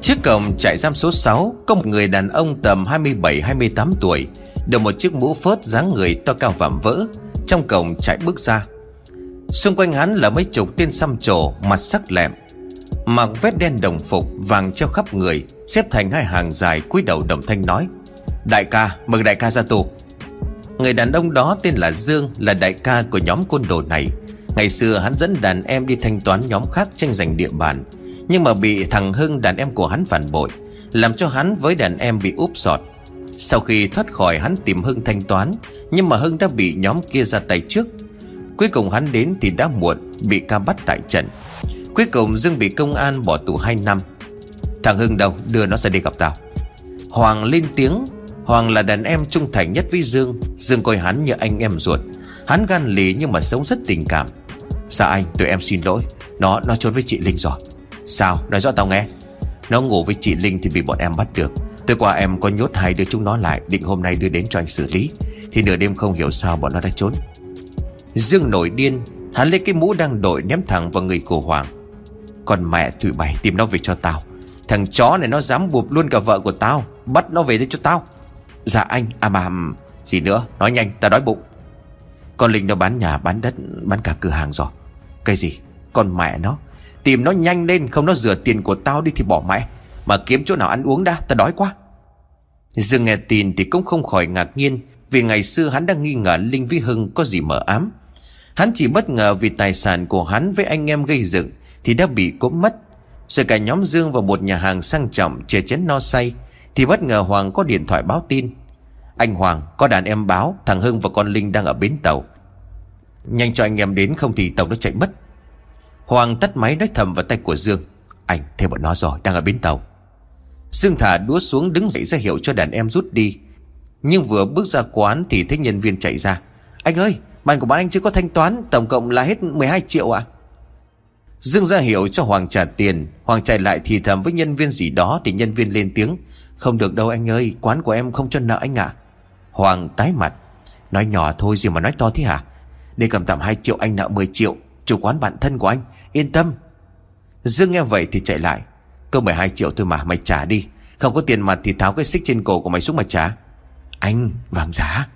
Trước cổng trại giam số 6 Có một người đàn ông tầm 27-28 tuổi Đeo một chiếc mũ phớt dáng người to cao vạm vỡ, Trong cổng chạy bước ra. Xung quanh hắn là mấy chục tên xăm trổ, Mặt sắc lẹm, Mặc vest đen đồng phục Vàng treo khắp người, Xếp thành hai hàng dài cúi đầu đồng thanh nói, Đại ca, mời đại ca ra tù. Người đàn ông đó tên là Dương, Là đại ca của nhóm côn đồ này. Ngày xưa hắn dẫn đàn em đi thanh toán nhóm khác tranh giành địa bàn, Nhưng mà bị thằng Hưng đàn em của hắn phản bội, Làm cho hắn với đàn em bị úp sọt. Sau khi thoát khỏi, hắn tìm Hưng thanh toán, Nhưng mà Hưng đã bị nhóm kia ra tay trước. Cuối cùng hắn đến thì đã muộn, Bị ca bắt tại trận. Cuối cùng Dương bị công an bỏ tù 2 năm. Thằng Hưng đâu? Đưa nó ra đi gặp tao. Hoàng lên tiếng Hoàng là đàn em trung thành nhất với Dương. Dương coi hắn như anh em ruột. Hắn gan lì nhưng mà sống rất tình cảm. Sao anh, tụi em xin lỗi. Nó nó trốn với chị Linh rồi. Sao? Nói rõ tao nghe. Nó ngủ với chị Linh thì bị bọn em bắt được. Tối qua em có nhốt hai đứa chúng nó lại, Định hôm nay đưa đến cho anh xử lý. Thì nửa đêm không hiểu sao bọn nó đã trốn. Dương nổi điên. Hắn lấy cái mũ đang đội ném thẳng vào người của Hoàng. Còn mẹ tụi Bảy tìm nó về cho tao. Thằng chó này nó dám buộc luôn cả vợ của tao, Bắt nó về đây cho tao. Dạ anh À mà Gì nữa, Nói nhanh, ta đói bụng. Con Linh nó bán nhà, bán đất, Bán cả cửa hàng rồi. Cái gì? Con mẹ nó. Tìm nó nhanh lên, Không nó rửa tiền của tao đi thì bỏ mẹ. Mà kiếm chỗ nào ăn uống đã, ta đói quá. Dương nghe tin thì cũng không khỏi ngạc nhiên, Vì ngày xưa hắn đang nghi ngờ Linh với Hưng có gì mở ám. Hắn chỉ bất ngờ vì tài sản của hắn với anh em gây dựng Thì đã bị cốm mất. Rồi cả nhóm Dương vào một nhà hàng sang trọng Chè chén no say. Thì bất ngờ Hoàng có điện thoại báo tin. Anh Hoàng, có đàn em báo, Thằng Hưng và con Linh đang ở bến tàu. Nhanh cho anh em đến, không thì tàu nó chạy mất. Hoàng tắt máy nói thầm vào tay của Dương. Anh theo bọn nó rồi, đang ở bến tàu. Dương thả đũa xuống đứng dậy ra hiệu cho đàn em rút đi. Nhưng vừa bước ra quán thì thấy nhân viên chạy ra. Anh ơi, Bàn của bạn anh chưa có thanh toán, Tổng cộng là hết 12 triệu ạ. À? Dương ra hiệu cho Hoàng trả tiền. Hoàng chạy lại thì thầm với nhân viên gì đó Thì nhân viên lên tiếng. Không được đâu anh ơi, Quán của em không cho nợ anh ạ Hoàng tái mặt, Nói nhỏ thôi gì mà nói to thế hả? Để cầm tạm 2 triệu anh nợ 10 triệu, Chủ quán bạn thân của anh, Yên tâm. Dương nghe vậy thì chạy lại. Cơ 12 triệu thôi mà, mày trả đi. Không có tiền mặt thì tháo cái xích trên cổ của mày xuống mà trả. Anh, vàng giá.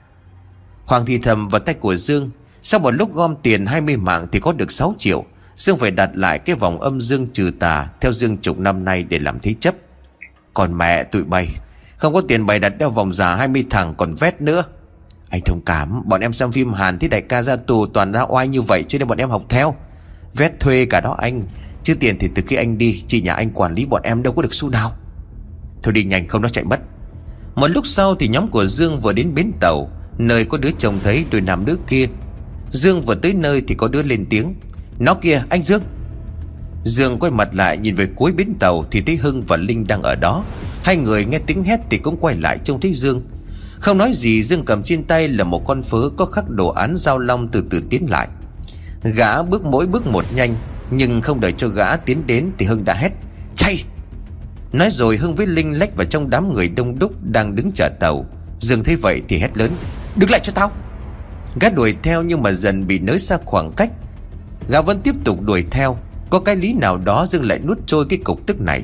Hoàng thì thầm vào tay của Dương. Sau một lúc gom tiền 20 mạng thì có được 6 triệu. Dương phải đặt lại cái vòng âm dương trừ tà Theo Dương chục năm nay để làm thế chấp. Còn mẹ tụi bay. Không có tiền bày đặt đeo vòng giả 20 thằng còn vét nữa. Anh thông cảm, Bọn em xem phim Hàn thì đại ca ra tù toàn ra oai như vậy Cho nên bọn em học theo. Vét thuê cả đó anh, Chứ tiền thì từ khi anh đi, Chị nhà anh quản lý bọn em đâu có được xu nào. Thôi đi nhanh, không nó chạy mất. Một lúc sau thì nhóm của Dương vừa đến bến tàu, Nơi có đứa chồng thấy đôi nam nữ kia. Dương vừa tới nơi thì có đứa lên tiếng. Nó kia, anh Dương. Dương quay mặt lại nhìn về cuối bến tàu Thì thấy Hưng và Linh đang ở đó. Hai người nghe tiếng hét thì cũng quay lại trông thấy Dương. Không nói gì, Dương cầm trên tay là một con phớ Có khắc đồ án giao long từ từ tiến lại. Gã bước mỗi bước một nhanh, Nhưng không đợi cho gã tiến đến Thì Hưng đã hét, Chạy! Nói rồi Hưng với Linh lách vào trong đám người đông đúc Đang đứng chờ tàu. Dương thấy vậy thì hét lớn, Đứng lại cho tao! Gã đuổi theo nhưng mà dần bị nới xa khoảng cách. Gã vẫn tiếp tục đuổi theo. Có cái lý nào đó Dương lại nuốt trôi cái cục tức này?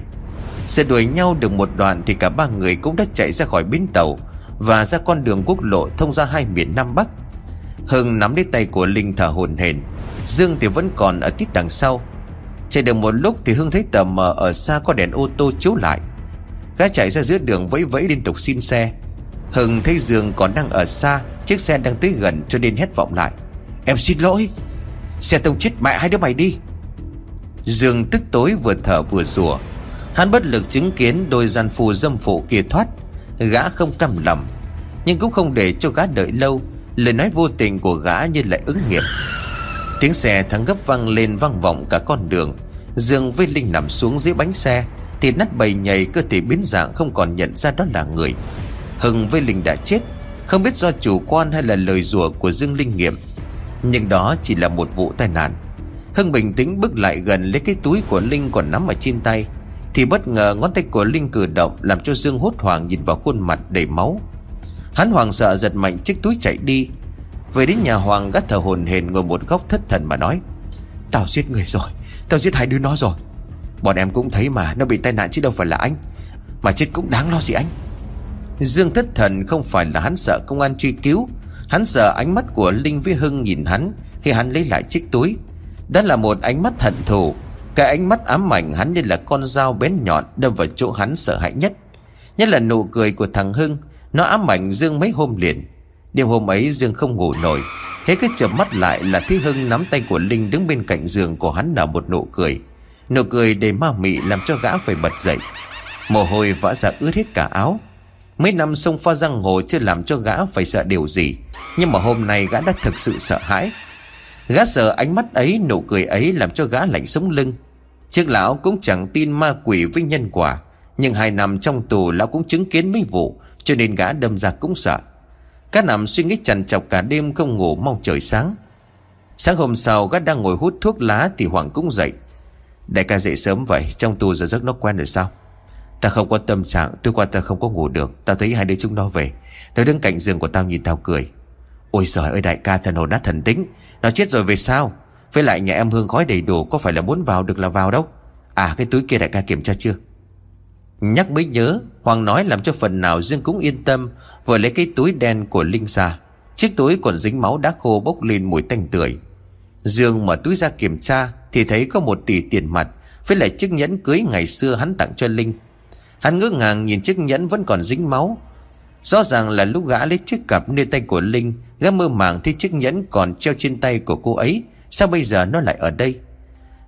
Xe đuổi nhau được một đoạn Thì cả ba người cũng đã chạy ra khỏi bến tàu Và ra con đường quốc lộ thông ra hai miền Nam Bắc. Hưng nắm lấy tay của Linh thở hồn hển. Dương thì vẫn còn ở tít đằng sau. Chạy được một lúc thì Hưng thấy tờ mờ ở xa có đèn ô tô chiếu lại. Gã chạy ra giữa đường vẫy vẫy liên tục xin xe. Hưng thấy Dương còn đang ở xa, Chiếc xe đang tới gần cho nên hét vọng lại. Em xin lỗi, Xe tông chết mẹ hai đứa mày đi. Dương tức tối vừa thở vừa rủa. Hắn bất lực chứng kiến đôi gian phù dâm phụ kia thoát. Gã không căm lòng, Nhưng cũng không để cho gã đợi lâu. Lời nói vô tình của gã như lại ứng nghiệm. Tiếng xe thắng gấp văng lên vang vọng cả con đường. Dương với Linh nằm xuống dưới bánh xe, Thì nát bầy nhầy cơ thể biến dạng không còn nhận ra đó là người. Hưng với Linh đã chết, Không biết do chủ quan hay là lời rủa của Dương Linh nghiệm. Nhưng đó chỉ là một vụ tai nạn. Hưng bình tĩnh bước lại gần lấy cái túi của Linh còn nắm ở trên tay, Thì bất ngờ ngón tay của Linh cử động Làm cho Dương hốt hoảng nhìn vào khuôn mặt đầy máu. Hắn hoàng sợ giật mạnh chiếc túi chạy đi, Về đến nhà Hoàng gắt thở hồn hển ngồi một góc thất thần mà nói, Tao giết người rồi, Tao giết hai đứa nó rồi. Bọn em cũng thấy mà, Nó bị tai nạn chứ đâu phải là anh, Mà chết cũng đáng lo gì anh. Dương thất thần không phải là hắn sợ công an truy cứu, Hắn sợ ánh mắt của Linh với Hưng nhìn hắn Khi hắn lấy lại chiếc túi. Đó là một ánh mắt hận thù. Cái ánh mắt ám ảnh hắn như là con dao bén nhọn Đâm vào chỗ hắn sợ hãi nhất. Nhất là nụ cười của thằng Hưng, Nó ám ảnh Dương mấy hôm liền. Đêm hôm ấy Dương không ngủ nổi Hết cái chợp mắt lại là Thi Hưng nắm tay của Linh đứng bên cạnh giường của hắn nở một nụ cười. Nụ cười đầy ma mị làm cho gã phải bật dậy. Mồ hôi vã ra ướt hết cả áo. Mấy năm sông pha giang hồ chưa làm cho gã phải sợ điều gì. Nhưng mà hôm nay gã đã thực sự sợ hãi. Gã sợ ánh mắt ấy, nụ cười ấy làm cho gã lạnh sống lưng. Trước lão cũng chẳng tin ma quỷ với nhân quả, Nhưng hai năm trong tù lão cũng chứng kiến mấy vụ, Cho nên gã đâm ra cũng sợ. Gã nằm suy nghĩ chằn chọc cả đêm không ngủ mong trời sáng. Sáng hôm sau, gã đang ngồi hút thuốc lá Thì Hoàng cũng dậy. Đại ca dậy sớm vậy, Trong tù giờ giấc nó quen rồi sao? Ta không có tâm trạng Tôi qua ta không có ngủ được. Tao thấy hai đứa chúng nó về. Nó đứng cạnh giường của tao nhìn tao cười. Ôi giời ơi, đại ca, thần hồn nát thần tính. Nó chết rồi về sao? Với lại nhà em hương khói đầy đủ Có phải là muốn vào được là vào đâu? À cái túi kia đại ca kiểm tra chưa? Nhắc mới nhớ, Hoàng nói làm cho phần nào Dương cũng yên tâm, Vừa lấy cái túi đen của Linh ra. Chiếc túi còn dính máu đã khô bốc lên mùi tanh tưởi. Dương mở túi ra kiểm tra, Thì thấy có một tỷ tiền mặt, Với lại chiếc nhẫn cưới ngày xưa hắn tặng cho Linh. Hắn ngỡ ngàng nhìn chiếc nhẫn vẫn còn dính máu. Rõ ràng là lúc gã lấy chiếc cặp nơi tay của Linh Gã mơ màng thấy chiếc nhẫn còn treo trên tay của cô ấy. Sao bây giờ nó lại ở đây?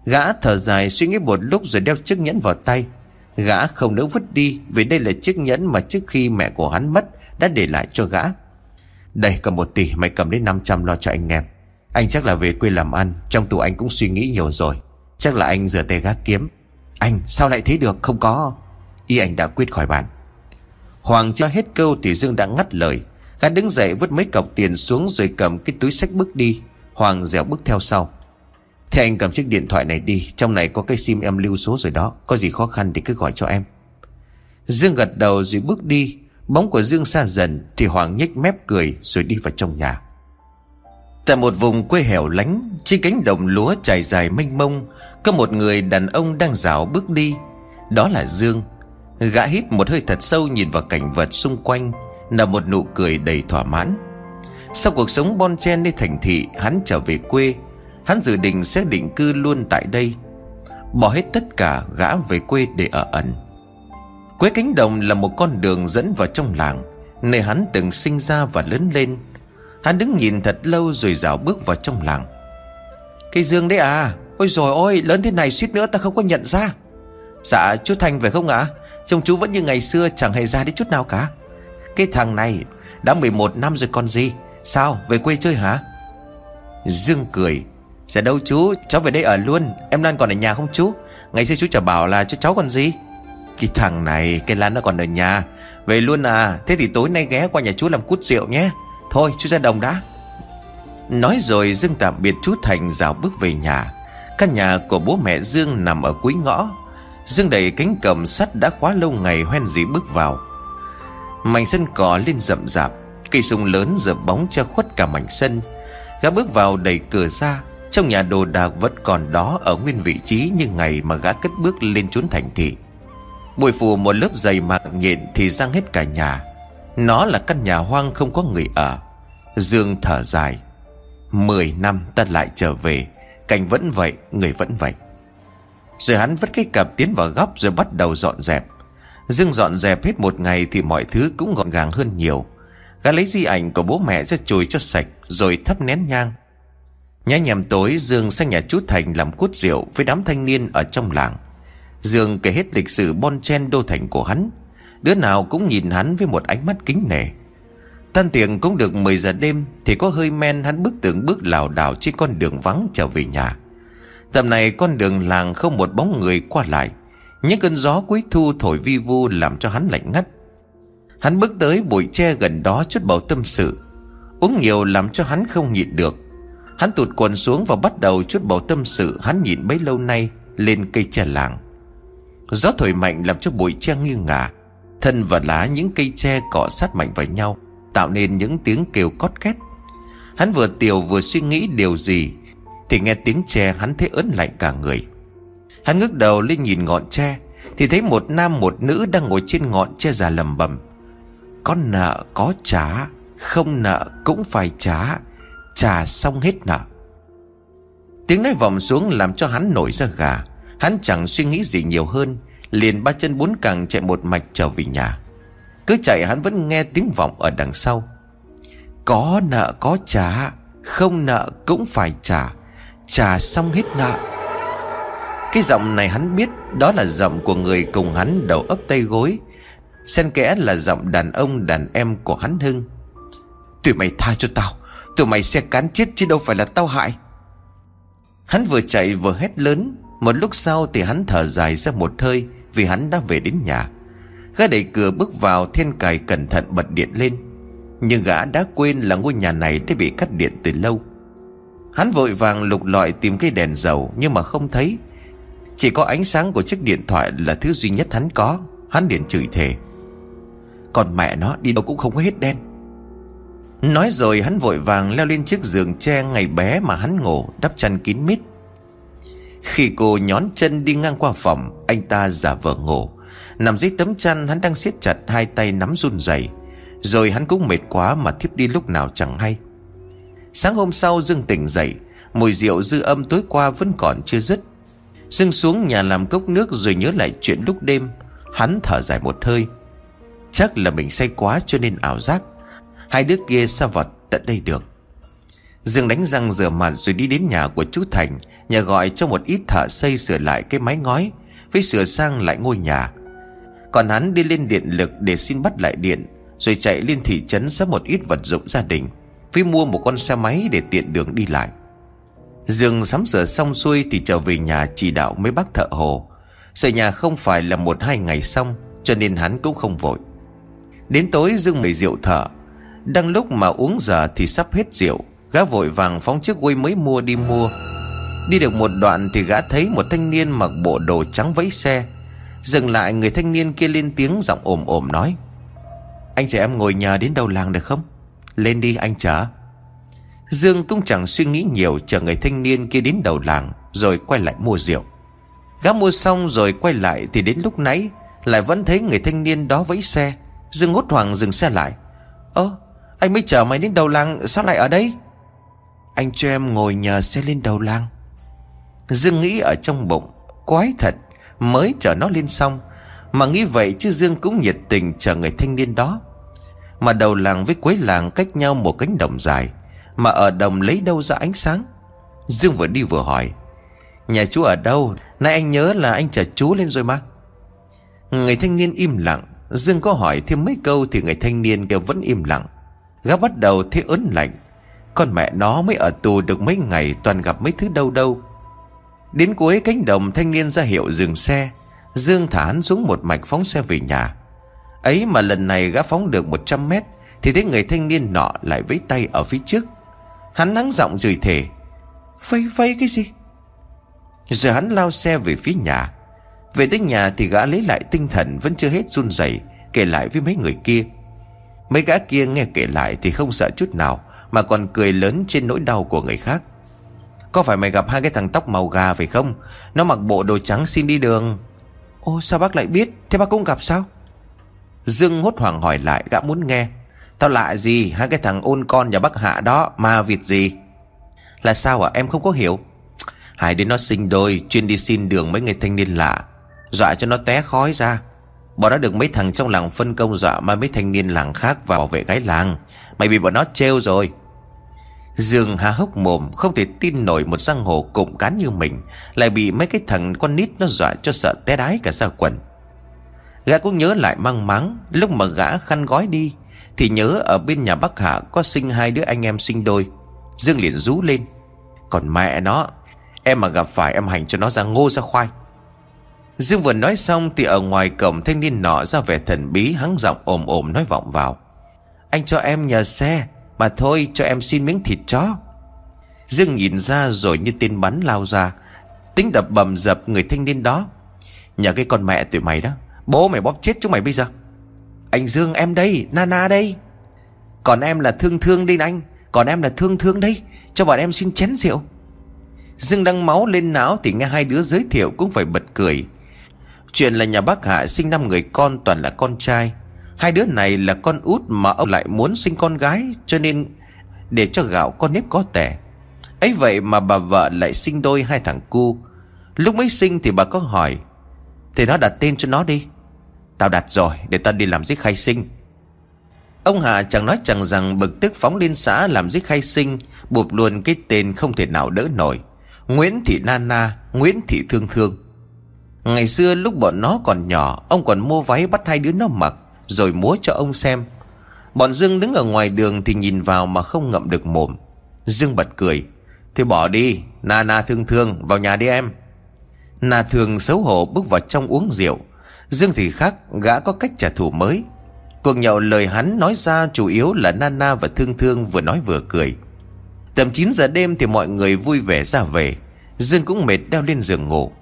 Gã thở dài suy nghĩ một lúc rồi đeo chiếc nhẫn vào tay. Gã không nỡ vứt đi Vì đây là chiếc nhẫn mà trước khi mẹ của hắn mất Đã để lại cho gã. Đây cầm một tỷ, mày cầm đến 500 lo cho anh em. Anh chắc là về quê làm ăn, Trong tù anh cũng suy nghĩ nhiều rồi. Chắc là anh rửa tay gác kiếm. Anh, sao lại thấy được? Không có. Y anh đã quyết khỏi bàn Hoàng cho hết câu thì Dương đã ngắt lời. Gã đứng dậy vứt mấy cọc tiền xuống Rồi cầm cái túi sách bước đi. Hoàng dẻo bước theo sau. Thế anh cầm chiếc điện thoại này đi, Trong này có cái sim em lưu số rồi đó, Có gì khó khăn thì cứ gọi cho em. Dương gật đầu rồi bước đi. Bóng của Dương xa dần Thì Hoàng nhếch mép cười rồi đi vào trong nhà. Tại một vùng quê hẻo lánh, Trên cánh đồng lúa trải dài mênh mông, Có một người đàn ông đang dạo bước đi. Đó là Dương. Gã hít một hơi thật sâu nhìn vào cảnh vật xung quanh. Là một nụ cười đầy thỏa mãn. Sau cuộc sống bon chen đi thành thị, Hắn trở về quê. Hắn dự định sẽ định cư luôn tại đây. Bỏ hết tất cả, gã về quê để ở ẩn. Quế cánh đồng là một con đường dẫn vào trong làng, Nơi hắn từng sinh ra và lớn lên. Hắn đứng nhìn thật lâu rồi dạo bước vào trong làng. Cây dương đấy à Ôi rồi ôi lớn thế này suýt nữa ta không có nhận ra. Dạ chú Thành phải không ạ? À? Trông chú vẫn như ngày xưa, chẳng hề ra đi chút nào cả. Cái thằng này Đã 11 năm rồi con gì? Sao, về quê chơi hả? Dương cười Dạ đâu chú, cháu về đây ở luôn. Em Lan còn ở nhà không chú? Ngày xưa chú chả bảo là cho cháu còn gì. Cái thằng này, cái Lan nó còn ở nhà. Về luôn à Thế thì tối nay ghé qua nhà chú làm cút rượu nhé. Thôi, chú ra đồng đã. Nói rồi Dương tạm biệt chú Thành rào bước về nhà. Căn nhà của bố mẹ Dương nằm ở cuối ngõ. Dương đẩy cánh cầm sắt đã khóa lâu ngày hoen dĩ bước vào. Mảnh sân cỏ lên rậm rạp, Cây sung lớn dập bóng che khuất cả mảnh sân. Gã bước vào đẩy cửa ra, Trong nhà đồ đạc vẫn còn đó Ở nguyên vị trí như ngày mà gã cất bước lên trốn thành thị. Bụi phủ một lớp dày mạng nhện Thì răng hết cả nhà. Nó là căn nhà hoang không có người ở. Dương thở dài. Mười năm ta lại trở về, Cảnh vẫn vậy, Người vẫn vậy. Rồi hắn vứt cái cặp tiến vào góc rồi bắt đầu dọn dẹp. Dương dọn dẹp hết một ngày thì mọi thứ cũng gọn gàng hơn nhiều. Gã lấy di ảnh của bố mẹ ra chùi cho sạch, Rồi thắp nén nhang. Nhá nhằm tối, Dương sang nhà chú Thành làm cút rượu Với đám thanh niên ở trong làng. Dương kể hết lịch sử bon chen đô thành của hắn. Đứa nào cũng nhìn hắn với một ánh mắt kính nể. Tan tiệc cũng được 10 giờ đêm Thì có hơi men hắn bước tưởng bước lảo đảo Trên con đường vắng trở về nhà. Tầm này con đường làng không một bóng người qua lại. Những cơn gió cuối thu thổi vi vu làm cho hắn lạnh ngắt. Hắn bước tới bụi tre gần đó chút bầu tâm sự. Uống nhiều làm cho hắn không nhịn được. Hắn tụt quần xuống và bắt đầu chút bầu tâm sự hắn nhịn bấy lâu nay lên cây tre làng. Gió thổi mạnh làm cho bụi tre nghiêng ngả. Thân và lá những cây tre cọ sát mạnh vào nhau, Tạo nên những tiếng kêu cót két. Hắn vừa tiểu vừa suy nghĩ điều gì, Thì nghe tiếng tre hắn thấy ớn lạnh cả người. Hắn ngước đầu lên nhìn ngọn tre, Thì thấy một nam một nữ đang ngồi trên ngọn tre già lầm bầm. Có nợ có trả, Không nợ cũng phải trả. Trả xong hết nợ. Tiếng nói vọng xuống làm cho hắn nổi ra gà. Hắn chẳng suy nghĩ gì nhiều hơn, Liền ba chân bốn càng chạy một mạch trở về nhà. Cứ chạy hắn vẫn nghe tiếng vọng ở đằng sau. Có nợ có trả, Không nợ cũng phải trả. Trả xong hết nợ. Cái giọng này hắn biết, Đó là giọng của người cùng hắn đầu ấp tay gối. Xen kẽ là giọng đàn ông, đàn em của hắn Hưng. Tụi mày tha cho tao, Tụi mày sẽ cán chết chứ đâu phải là tao hại. Hắn vừa chạy vừa hét lớn. Một lúc sau thì hắn thở dài ra một hơi Vì hắn đã về đến nhà. Gã đẩy cửa bước vào Thiên cài cẩn thận bật điện lên. Nhưng gã đã quên là ngôi nhà này Đã bị cắt điện từ lâu. Hắn vội vàng lục lọi tìm cây đèn dầu Nhưng mà không thấy. Chỉ có ánh sáng của chiếc điện thoại Là thứ duy nhất hắn có Hắn liền chửi thề Còn mẹ nó đi đâu cũng không có hết đen Nói rồi hắn vội vàng leo lên chiếc giường tre ngày bé mà hắn ngủ đắp chăn kín mít. Khi cô nhón chân đi ngang qua phòng, anh ta giả vờ ngủ. Nằm dưới tấm chăn hắn đang siết chặt hai tay nắm run rẩy Rồi hắn cũng mệt quá mà thiếp đi lúc nào chẳng hay. Sáng hôm sau Dương tỉnh dậy, mùi rượu dư âm tối qua vẫn còn chưa dứt. Dương xuống nhà làm cốc nước rồi nhớ lại chuyện lúc đêm. Hắn thở dài một hơi. Chắc là mình say quá cho nên ảo giác. Hai đứa kia sao vào tận đây được Dương đánh răng rửa mặt rồi đi đến nhà của chú Thành Nhà gọi cho một ít thợ xây sửa lại cái mái ngói Với sửa sang lại ngôi nhà Còn hắn đi lên điện lực để xin bắt lại điện, Rồi chạy lên thị trấn sắp một ít vật dụng gia đình Với mua một con xe máy để tiện đường đi lại Dương sắm sửa xong xuôi thì trở về nhà chỉ đạo mấy bác thợ hồ. Xây nhà không phải là một hai ngày xong, Cho nên hắn cũng không vội. Đến tối Dương mời rượu thở đang lúc mà uống giờ thì sắp hết rượu, Gã vội vàng phóng chiếc quây mới mua đi mua. Đi được một đoạn thì gã thấy một thanh niên mặc bộ đồ trắng vẫy xe. Dừng lại, người thanh niên kia lên tiếng giọng ồm ồm nói. Anh trẻ em ngồi nhờ đến đầu làng được không? Lên đi, anh chở. Dương cũng chẳng suy nghĩ nhiều, chờ người thanh niên kia đến đầu làng, Rồi quay lại mua rượu. Gã mua xong rồi quay lại thì đến lúc nãy, Lại vẫn thấy người thanh niên đó vẫy xe. Dương hốt hoảng dừng xe lại. Ơ, anh mới chở mày đến đầu làng, Sao lại ở đây? Anh cho em ngồi nhờ xe lên đầu làng. Dương nghĩ ở trong bụng, Quái thật, Mới chở nó lên xong. Mà nghĩ vậy chứ Dương cũng nhiệt tình chờ người thanh niên đó. Mà đầu làng với cuối làng cách nhau một cánh đồng dài. Mà ở đồng lấy đâu ra ánh sáng. Dương vừa đi vừa hỏi, Nhà chú ở đâu? Nay anh nhớ là anh chở chú lên rồi mà. Người thanh niên im lặng. Dương có hỏi thêm mấy câu Thì người thanh niên kia vẫn im lặng. Gã bắt đầu thấy ớn lạnh. Con mẹ nó mới ở tù được mấy ngày, Toàn gặp mấy thứ đâu đâu Đến cuối cánh đồng, thanh niên ra hiệu dừng xe. Dương thả hắn xuống một mạch phóng xe về nhà. Ấy mà lần này gã phóng được 100 mét, Thì thấy người thanh niên nọ lại với tay ở phía trước. Hắn nắng giọng rời thề, Vây vây cái gì? Rồi hắn lao xe về phía nhà. Về tới nhà thì gã lấy lại tinh thần Vẫn chưa hết run rẩy, Kể lại với mấy người kia. Mấy gã kia nghe kể lại thì không sợ chút nào, Mà còn cười lớn trên nỗi đau của người khác. Có phải mày gặp hai cái thằng tóc màu gà phải không? Nó mặc bộ đồ trắng xin đi đường. Ô, sao bác lại biết? Thế bác cũng gặp sao? Dương hốt hoảng hỏi lại, gã muốn nghe. Tao lạ gì? Hai cái thằng ôn con nhà bác hạ đó Mà việc gì? Là sao à em không có hiểu. Hải đến nó sinh đôi, Chuyên đi xin đường mấy người thanh niên lạ. Dọa cho nó té khói ra. Bọn nó được mấy thằng trong làng phân công dọa mà mấy thanh niên làng khác vào bảo vệ gái làng. Mày bị bọn nó trêu rồi. Dương há hốc mồm, Không thể tin nổi một giang hồ cụm cán như mình. Lại bị mấy cái thằng con nít nó dọa cho sợ té đái cả ra quần. Gã cũng nhớ lại mang mắng Lúc mà gã khăn gói đi thì nhớ ở bên nhà bác Hạ Có sinh hai đứa anh em sinh đôi Dương liền rú lên Còn mẹ nó Em mà gặp phải em hành cho nó ra ngô ra khoai Dương vừa nói xong thì ở ngoài cổng thanh niên nọ ra vẻ thần bí hắng giọng ồm ồm nói vọng vào. Anh cho em nhờ xe, mà thôi cho em xin miếng thịt chó. Dương nhìn ra rồi như tên bắn lao ra, tính đập bầm dập người thanh niên đó. Nhờ cái con mẹ tụi mày đó, bố mày bóp chết chúng mày bây giờ. Anh Dương em đây, Nana đây. Còn em là thương thương đi anh, Còn em là thương thương đây. Cho bọn em xin chén rượu. Dương đang máu lên não thì nghe hai đứa giới thiệu cũng phải bật cười. Chuyện là nhà bác Hạ sinh năm người con toàn là con trai. Hai đứa này là con út mà ông lại muốn sinh con gái Cho nên để cho gạo con nếp có tẻ. Ấy vậy mà bà vợ lại sinh đôi hai thằng cu. Lúc mới sinh thì bà có hỏi Thì nó đặt tên cho nó đi. Tao đặt rồi, để tao đi làm giết khai sinh. Ông Hạ chẳng nói chẳng rằng bực tức phóng lên xã làm giết khai sinh Bụp luôn cái tên không thể nào đỡ nổi. Nguyễn Thị Nana Nguyễn Thị Thương Thương. Ngày xưa lúc bọn nó còn nhỏ, Ông còn mua váy bắt hai đứa nó mặc, Rồi múa cho ông xem. Bọn Dương đứng ở ngoài đường thì nhìn vào mà không ngậm được mồm. Dương bật cười, Thì bỏ đi Nana Thương Thương, vào nhà đi em. Na Thương xấu hổ bước vào trong uống rượu. Dương thì khác, gã có cách trả thù mới. Cuộc nhậu lời hắn nói ra chủ yếu là Nana và Thương Thương vừa nói vừa cười. Tầm 9 giờ đêm thì mọi người vui vẻ ra về. Dương cũng mệt đeo lên giường ngủ.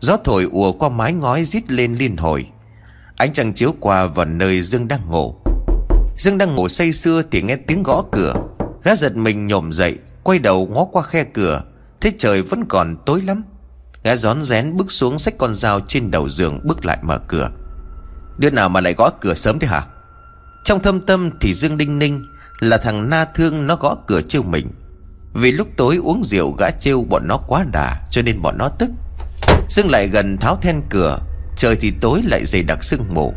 Gió thổi ùa qua mái ngói rít lên liên hồi. Ánh trăng chiếu qua vào nơi Dương đang ngủ. Dương đang ngủ say sưa thì nghe tiếng gõ cửa. Gã giật mình nhổm dậy, Quay đầu ngó qua khe cửa. Thế trời vẫn còn tối lắm. Gã gión rén bước xuống xách con dao trên đầu giường, bước lại mở cửa. Đứa nào mà lại gõ cửa sớm thế hả? Trong thâm tâm thì Dương Đinh Ninh Là thằng na thương, nó gõ cửa trêu mình. Vì lúc tối uống rượu gã trêu bọn nó quá đà, Cho nên bọn nó tức. Dương lại gần tháo then cửa, Trời thì tối lại dày đặc sương mù.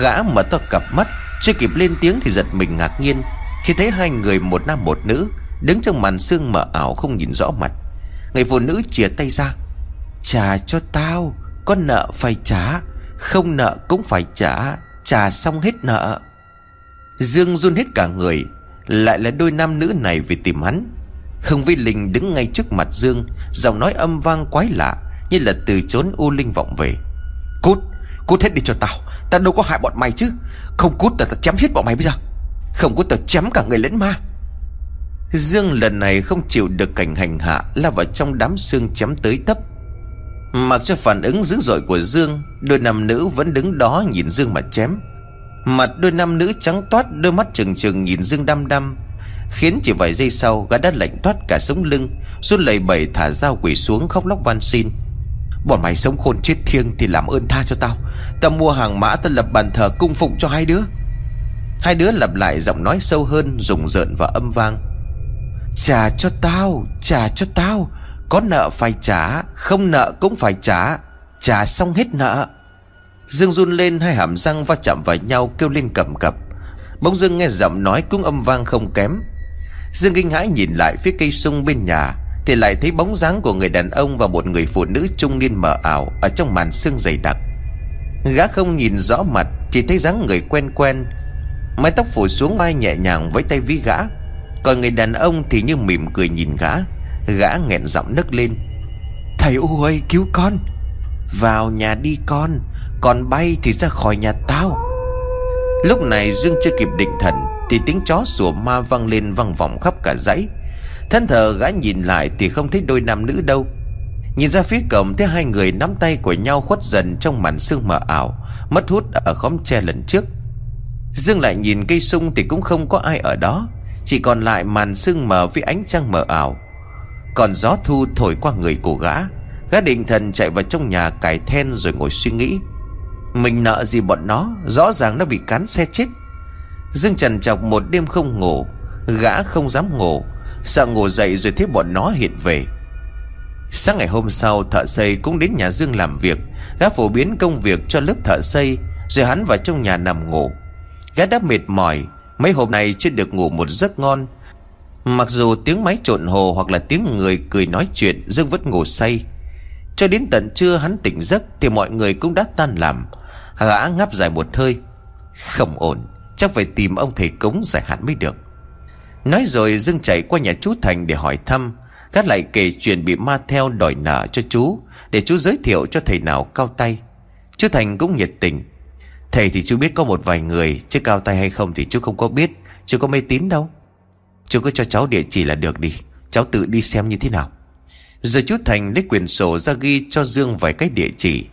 Gã mở to cặp mắt, Chưa kịp lên tiếng thì giật mình ngạc nhiên, Khi thấy hai người một nam một nữ Đứng trong màn sương mờ ảo không nhìn rõ mặt. Người phụ nữ chìa tay ra Trả cho tao Có nợ phải trả Không nợ cũng phải trả. Trả xong hết nợ. Dương run hết cả người Lại là đôi nam nữ này vì tìm hắn. Hưng Vi Linh đứng ngay trước mặt Dương Giọng nói âm vang quái lạ Như là từ chốn u linh vọng về. Cút Cút hết đi cho tao Tao đâu có hại bọn mày chứ. Không cút tao, tao chém hết bọn mày bây giờ. Không cút tao chém cả người lẫn ma. Dương lần này không chịu được cảnh hành hạ la vào trong đám xương chém tới tấp. Mặc cho phản ứng dữ dội của Dương, Đôi nam nữ vẫn đứng đó nhìn Dương mà chém. Mặt đôi nam nữ trắng toát, Đôi mắt trừng trừng nhìn Dương đăm đăm, Khiến chỉ vài giây sau Gã đã lạnh toát cả sống lưng Xuân lầy bẩy thả dao quỷ xuống khóc lóc van xin. Bọn mày sống khôn chết thiêng Thì làm ơn tha cho tao. Tao mua hàng mã tao lập bàn thờ cung phụng cho hai đứa. Hai đứa lặp lại giọng nói sâu hơn, Rùng rợn và âm vang. Trả cho tao, Trả cho tao. Có nợ phải trả, Không nợ cũng phải trả. Trả xong hết nợ. Dương run lên, hai hàm răng va chạm vào nhau, Kêu lên cầm cập. Bỗng dưng nghe giọng nói cũng âm vang không kém. Dương kinh hãi nhìn lại phía cây sung bên nhà, Thì lại thấy bóng dáng của người đàn ông Và một người phụ nữ trung niên mờ ảo Ở trong màn sương dày đặc. Gã không nhìn rõ mặt, Chỉ thấy dáng người quen quen. Mái tóc phủ xuống vai nhẹ nhàng với tay ví gã. Còn người đàn ông thì như mỉm cười nhìn gã. Gã nghẹn giọng nấc lên. Thầy U ơi, cứu con. Vào nhà đi con, Còn bay thì ra khỏi nhà tao. Lúc này Dương chưa kịp định thần Thì tiếng chó sủa ma vang lên vang vọng khắp cả dãy. Thân thờ gã nhìn lại thì không thấy đôi nam nữ đâu. Nhìn ra phía cổng thấy hai người nắm tay của nhau khuất dần trong màn sương mờ ảo, Mất hút ở khóm tre lần trước. Dương lại nhìn cây sung thì cũng không có ai ở đó, Chỉ còn lại màn sương mờ với ánh trăng mờ ảo. Còn gió thu thổi qua người của gã Gã định thần chạy vào trong nhà cài then rồi ngồi suy nghĩ. Mình nợ gì bọn nó, Rõ ràng nó bị cán xe chết. Dương trần chọc một đêm không ngủ, Gã không dám ngủ, Sợ ngủ dậy rồi thấy bọn nó hiện về. Sáng ngày hôm sau, thợ xây cũng đến nhà Dương làm việc. Gã phổ biến công việc cho lớp thợ xây, Rồi hắn vào trong nhà nằm ngủ. Gã đã mệt mỏi, Mấy hôm nay chưa được ngủ một giấc ngon. Mặc dù tiếng máy trộn hồ Hoặc là tiếng người cười nói chuyện, Dương vẫn ngủ say. Cho đến tận trưa hắn tỉnh giấc Thì mọi người cũng đã tan làm. Gã ngáp dài một hơi. Không ổn, Chắc phải tìm ông thầy cống giải hạn mới được. Nói rồi Dương chạy qua nhà chú Thành để hỏi thăm. Gã lại kể chuyện bị ma theo đòi nợ cho chú, Để chú giới thiệu cho thầy nào cao tay. Chú Thành cũng nhiệt tình. Thầy thì chú biết có một vài người, Chứ cao tay hay không thì chú không có biết. Chú có mê tín đâu. Chú cứ cho cháu địa chỉ là được đi. Cháu tự đi xem như thế nào. Rồi chú Thành lấy quyển sổ ra ghi cho Dương vài cái địa chỉ.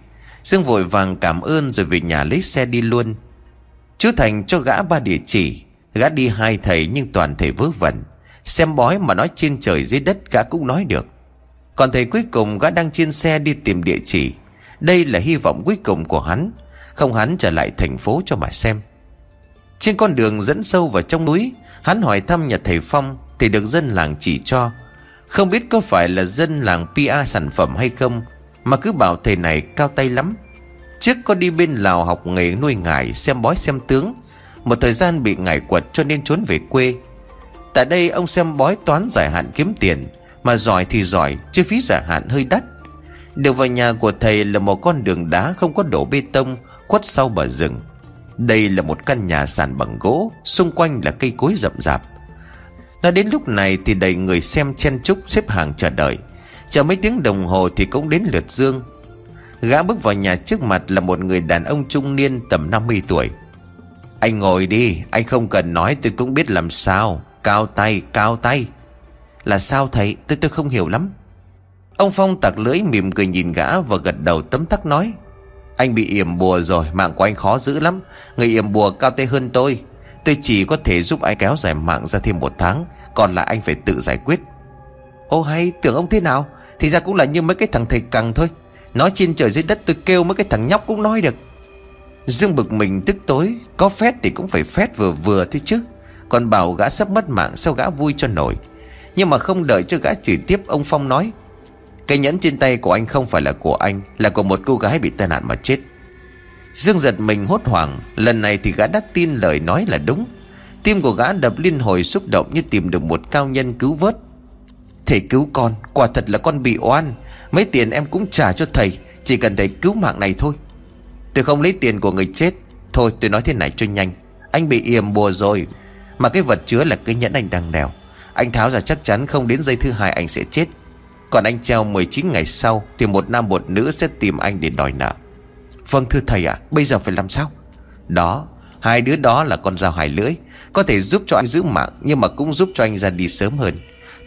Dương vội vàng cảm ơn rồi về nhà lấy xe đi luôn. Chú Thành cho gã ba địa chỉ. Gã đi hai thầy nhưng toàn thầy vớ vẩn. Xem bói mà nói trên trời dưới đất gã cũng nói được. Còn thầy cuối cùng gã đang trên xe đi tìm địa chỉ. Đây là hy vọng cuối cùng của hắn. Không hắn trở lại thành phố cho mà xem. Trên con đường dẫn sâu vào trong núi Hắn hỏi thăm nhà thầy Phong Thì được dân làng chỉ cho. Không biết có phải là dân làng PR sản phẩm hay không, Mà cứ bảo thầy này cao tay lắm. Trước có đi bên Lào học nghề nuôi ngải, Xem bói, xem tướng. Một thời gian bị ngải quật cho nên trốn về quê. Tại đây ông xem bói toán giải hạn kiếm tiền, Mà giỏi thì giỏi, Chứ phí giải hạn hơi đắt. Được vào nhà của thầy là một con đường đá Không có đổ bê tông, Khuất sau bờ rừng. Đây là một căn nhà sàn bằng gỗ, Xung quanh là cây cối rậm rạp. Ta đến lúc này thì đầy người xem chen chúc xếp hàng chờ đợi. Chờ mấy tiếng đồng hồ thì cũng đến lượt Dương. Gã bước vào nhà trước mặt là một người đàn ông trung niên tầm 50 tuổi. Anh ngồi đi, Anh không cần nói, tôi cũng biết làm sao. Cao tay cao tay. Là sao thầy? Tôi tôi không hiểu lắm. Ông Phong tặc lưỡi mỉm cười nhìn gã Và gật đầu tấm tắc nói. Anh bị yểm bùa rồi, Mạng của anh khó giữ lắm. Người yểm bùa cao tay hơn tôi. Tôi chỉ có thể giúp anh kéo dài mạng ra thêm một tháng, Còn lại anh phải tự giải quyết. Ô hay, tưởng ông thế nào? Thì ra cũng là như mấy cái thằng thầy cằng thôi. Nói trên trời dưới đất tôi kêu mấy cái thằng nhóc cũng nói được. Dương bực mình tức tối, Có phét thì cũng phải phét vừa vừa thôi chứ. Còn bảo gã sắp mất mạng, Sao gã vui cho nổi? Nhưng mà không đợi cho gã chửi tiếp, Ông Phong nói cái nhẫn trên tay của anh không phải là của anh, Là của một cô gái bị tai nạn mà chết. Dương giật mình hốt hoảng, Lần này thì gã đã tin lời nói là đúng. Tim của gã đập liên hồi xúc động Như tìm được một cao nhân cứu vớt. Thầy cứu con, Quả thật là con bị oan. Mấy tiền em cũng trả cho thầy, Chỉ cần thầy cứu mạng này thôi. Tôi không lấy tiền của người chết. Thôi, tôi nói thế này cho nhanh. Anh bị yểm bùa rồi, Mà cái vật chứa là cái nhẫn anh đang đèo. Anh tháo ra chắc chắn không đến giây thứ hai anh sẽ chết. Còn anh treo 19 ngày sau Thì một nam một nữ sẽ tìm anh để đòi nợ. Vâng thưa thầy ạ, Bây giờ phải làm sao? Đó, Hai đứa đó là con dao hai lưỡi, Có thể giúp cho anh giữ mạng Nhưng mà cũng giúp cho anh ra đi sớm hơn.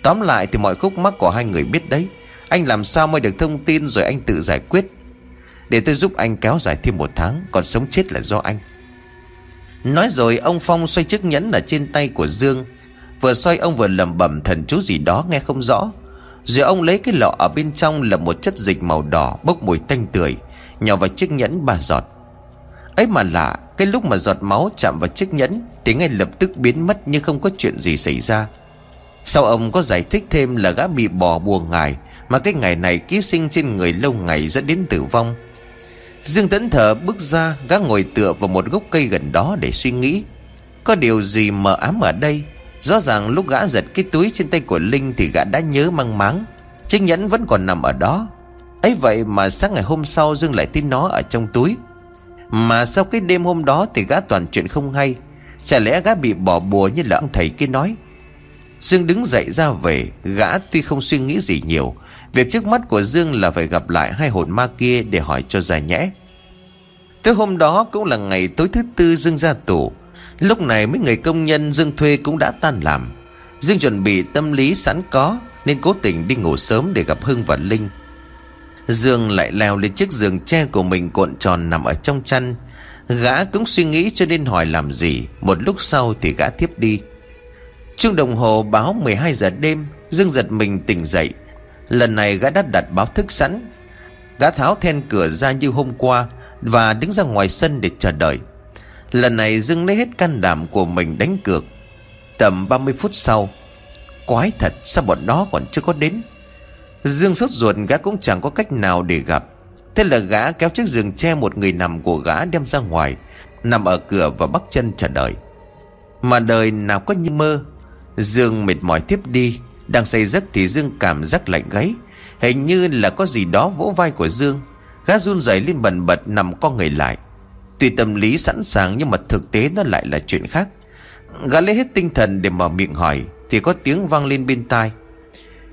Tóm lại thì mọi khúc mắc của hai người biết đấy, Anh làm sao mới được thông tin rồi anh tự giải quyết? Để tôi giúp anh kéo dài thêm một tháng, Còn sống chết là do anh. Nói rồi ông Phong xoay chiếc nhẫn ở trên tay của Dương. Vừa xoay, ông vừa lẩm bẩm, thần chú gì đó nghe không rõ. Rồi ông lấy cái lọ ở bên trong là một chất dịch màu đỏ bốc mùi tanh tưởi Nhỏ vào chiếc nhẫn ba giọt. Ấy mà lạ, Cái lúc mà giọt máu chạm vào chiếc nhẫn Thì ngay lập tức biến mất như không có chuyện gì xảy ra. Sau ông có giải thích thêm là gã bị bỏ bùa ngài Mà cái ngày này ký sinh trên người lâu ngày dẫn đến tử vong. Dương Tấn Thở bước ra, Gã ngồi tựa vào một gốc cây gần đó để suy nghĩ. Có điều gì mờ ám ở đây? Rõ ràng lúc gã giật cái túi trên tay của Linh Thì gã đã nhớ mang máng. Chiếc nhẫn vẫn còn nằm ở đó. Ấy vậy mà sáng ngày hôm sau Dương lại tin nó ở trong túi. Mà sau cái đêm hôm đó Thì gã toàn chuyện không hay. Chả lẽ gã bị bỏ bùa như là ông thầy kia nói? Dương đứng dậy ra về, Gã tuy không suy nghĩ gì nhiều. Việc trước mắt của Dương là phải gặp lại hai hồn ma kia Để hỏi cho ra nhẽ. Tới hôm đó cũng là ngày tối thứ tư Dương ra tù. Lúc này mấy người công nhân Dương thuê cũng đã tan làm. Dương chuẩn bị tâm lý sẵn có, Nên cố tình đi ngủ sớm để gặp Hưng và Linh. Dương lại leo lên chiếc giường tre của mình cuộn tròn nằm ở trong chăn. Gã cũng suy nghĩ cho nên hỏi làm gì. Một lúc sau thì gã tiếp đi. Chuông đồng hồ báo 12 giờ đêm, Dương giật mình tỉnh dậy. Lần này gã đã đặt báo thức sẵn. Gã tháo then cửa ra như hôm qua Và đứng ra ngoài sân để chờ đợi. Lần này Dương lấy hết can đảm của mình đánh cược. Tầm 30 phút sau, Quái thật sao bọn đó còn chưa có đến? Dương sốt ruột, gã cũng chẳng có cách nào để gặp. Thế là gã kéo chiếc giường che một người nằm của gã đem ra ngoài, Nằm ở cửa và bắt chân chờ đợi. Mà đời nào có như mơ, Dương mệt mỏi tiếp đi, Đang say giấc thì Dương cảm giác lạnh gáy. Hình như là có gì đó vỗ vai của Dương. Gã run rẩy lên bần bật nằm co người lại. Tuy tâm lý sẵn sàng nhưng mà thực tế nó lại là chuyện khác. Gã lấy hết tinh thần để mở miệng hỏi, Thì có tiếng vang lên bên tai.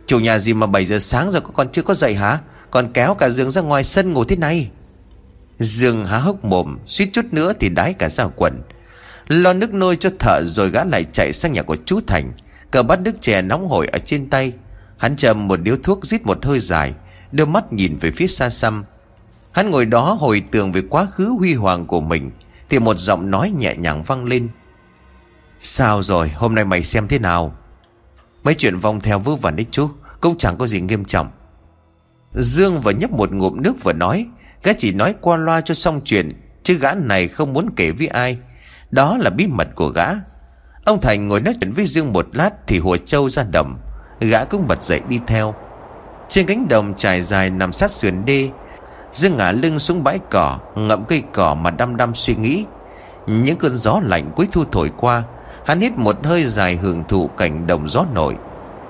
Chủ nhà gì mà 7 giờ sáng rồi con chưa có dậy hả? Còn kéo cả Dương ra ngoài sân ngủ thế này. Dương há hốc mồm, Suýt chút nữa thì đái cả ra quần. Lo nước nôi cho thợ rồi gã lại chạy sang nhà của chú Thành. Cờ bắt nước chè nóng hổi ở trên tay. Hắn chầm một điếu thuốc rít một hơi dài, Đưa mắt nhìn về phía xa xăm. Hắn ngồi đó hồi tưởng về quá khứ huy hoàng của mình, Thì một giọng nói nhẹ nhàng vang lên. Sao rồi? Hôm nay mày xem thế nào? Mấy chuyện vòng theo vớ vẩn ít chú, Cũng chẳng có gì nghiêm trọng. Dương vừa nhấp một ngụm nước vừa nói, Gã chỉ nói qua loa cho xong chuyện, Chứ gã này không muốn kể với ai. Đó là bí mật của gã. Ông Thành ngồi nói chuyện với Dương một lát Thì Hùa Châu ra đầm Gã cũng bật dậy đi theo. Trên cánh đồng trải dài nằm sát sườn đê Dương ngả lưng xuống bãi cỏ, Ngậm cây cỏ mà đăm đăm suy nghĩ. Những cơn gió lạnh cuối thu thổi qua, Hắn hít một hơi dài hưởng thụ cảnh đồng gió nổi.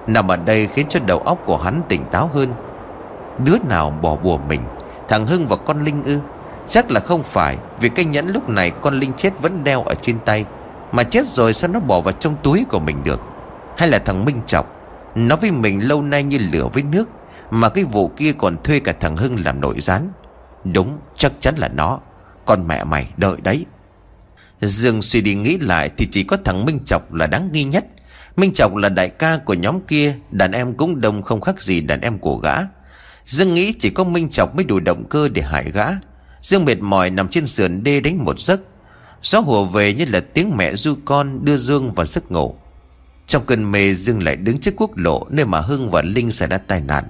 Nằm ở đây khiến cho đầu óc của hắn tỉnh táo hơn. Đứa nào bỏ bùa mình, Thằng Hưng và con Linh ư? Chắc là không phải, Vì cây nhẫn lúc này con Linh chết vẫn đeo ở trên tay. Mà chết rồi sao nó bỏ vào trong túi của mình được? Hay là thằng Minh Chọc? Nó với mình lâu nay như lửa với nước. Mà cái vụ kia còn thuê cả thằng Hưng làm nội gián. Đúng, chắc chắn là nó. Con mẹ mày, đợi đấy. Dương suy đi nghĩ lại Thì chỉ có thằng Minh Chọc là đáng nghi nhất. Minh Chọc là đại ca của nhóm kia, Đàn em cũng đông không khác gì đàn em của gã. Dương nghĩ chỉ có Minh Chọc mới đủ động cơ để hại gã. Dương mệt mỏi nằm trên sườn đê đánh một giấc. Gió hùa về như là tiếng mẹ du con đưa Dương vào giấc ngủ. Trong cơn mê, Dương lại đứng trước quốc lộ Nơi mà Hưng và Linh xảy ra tai nạn.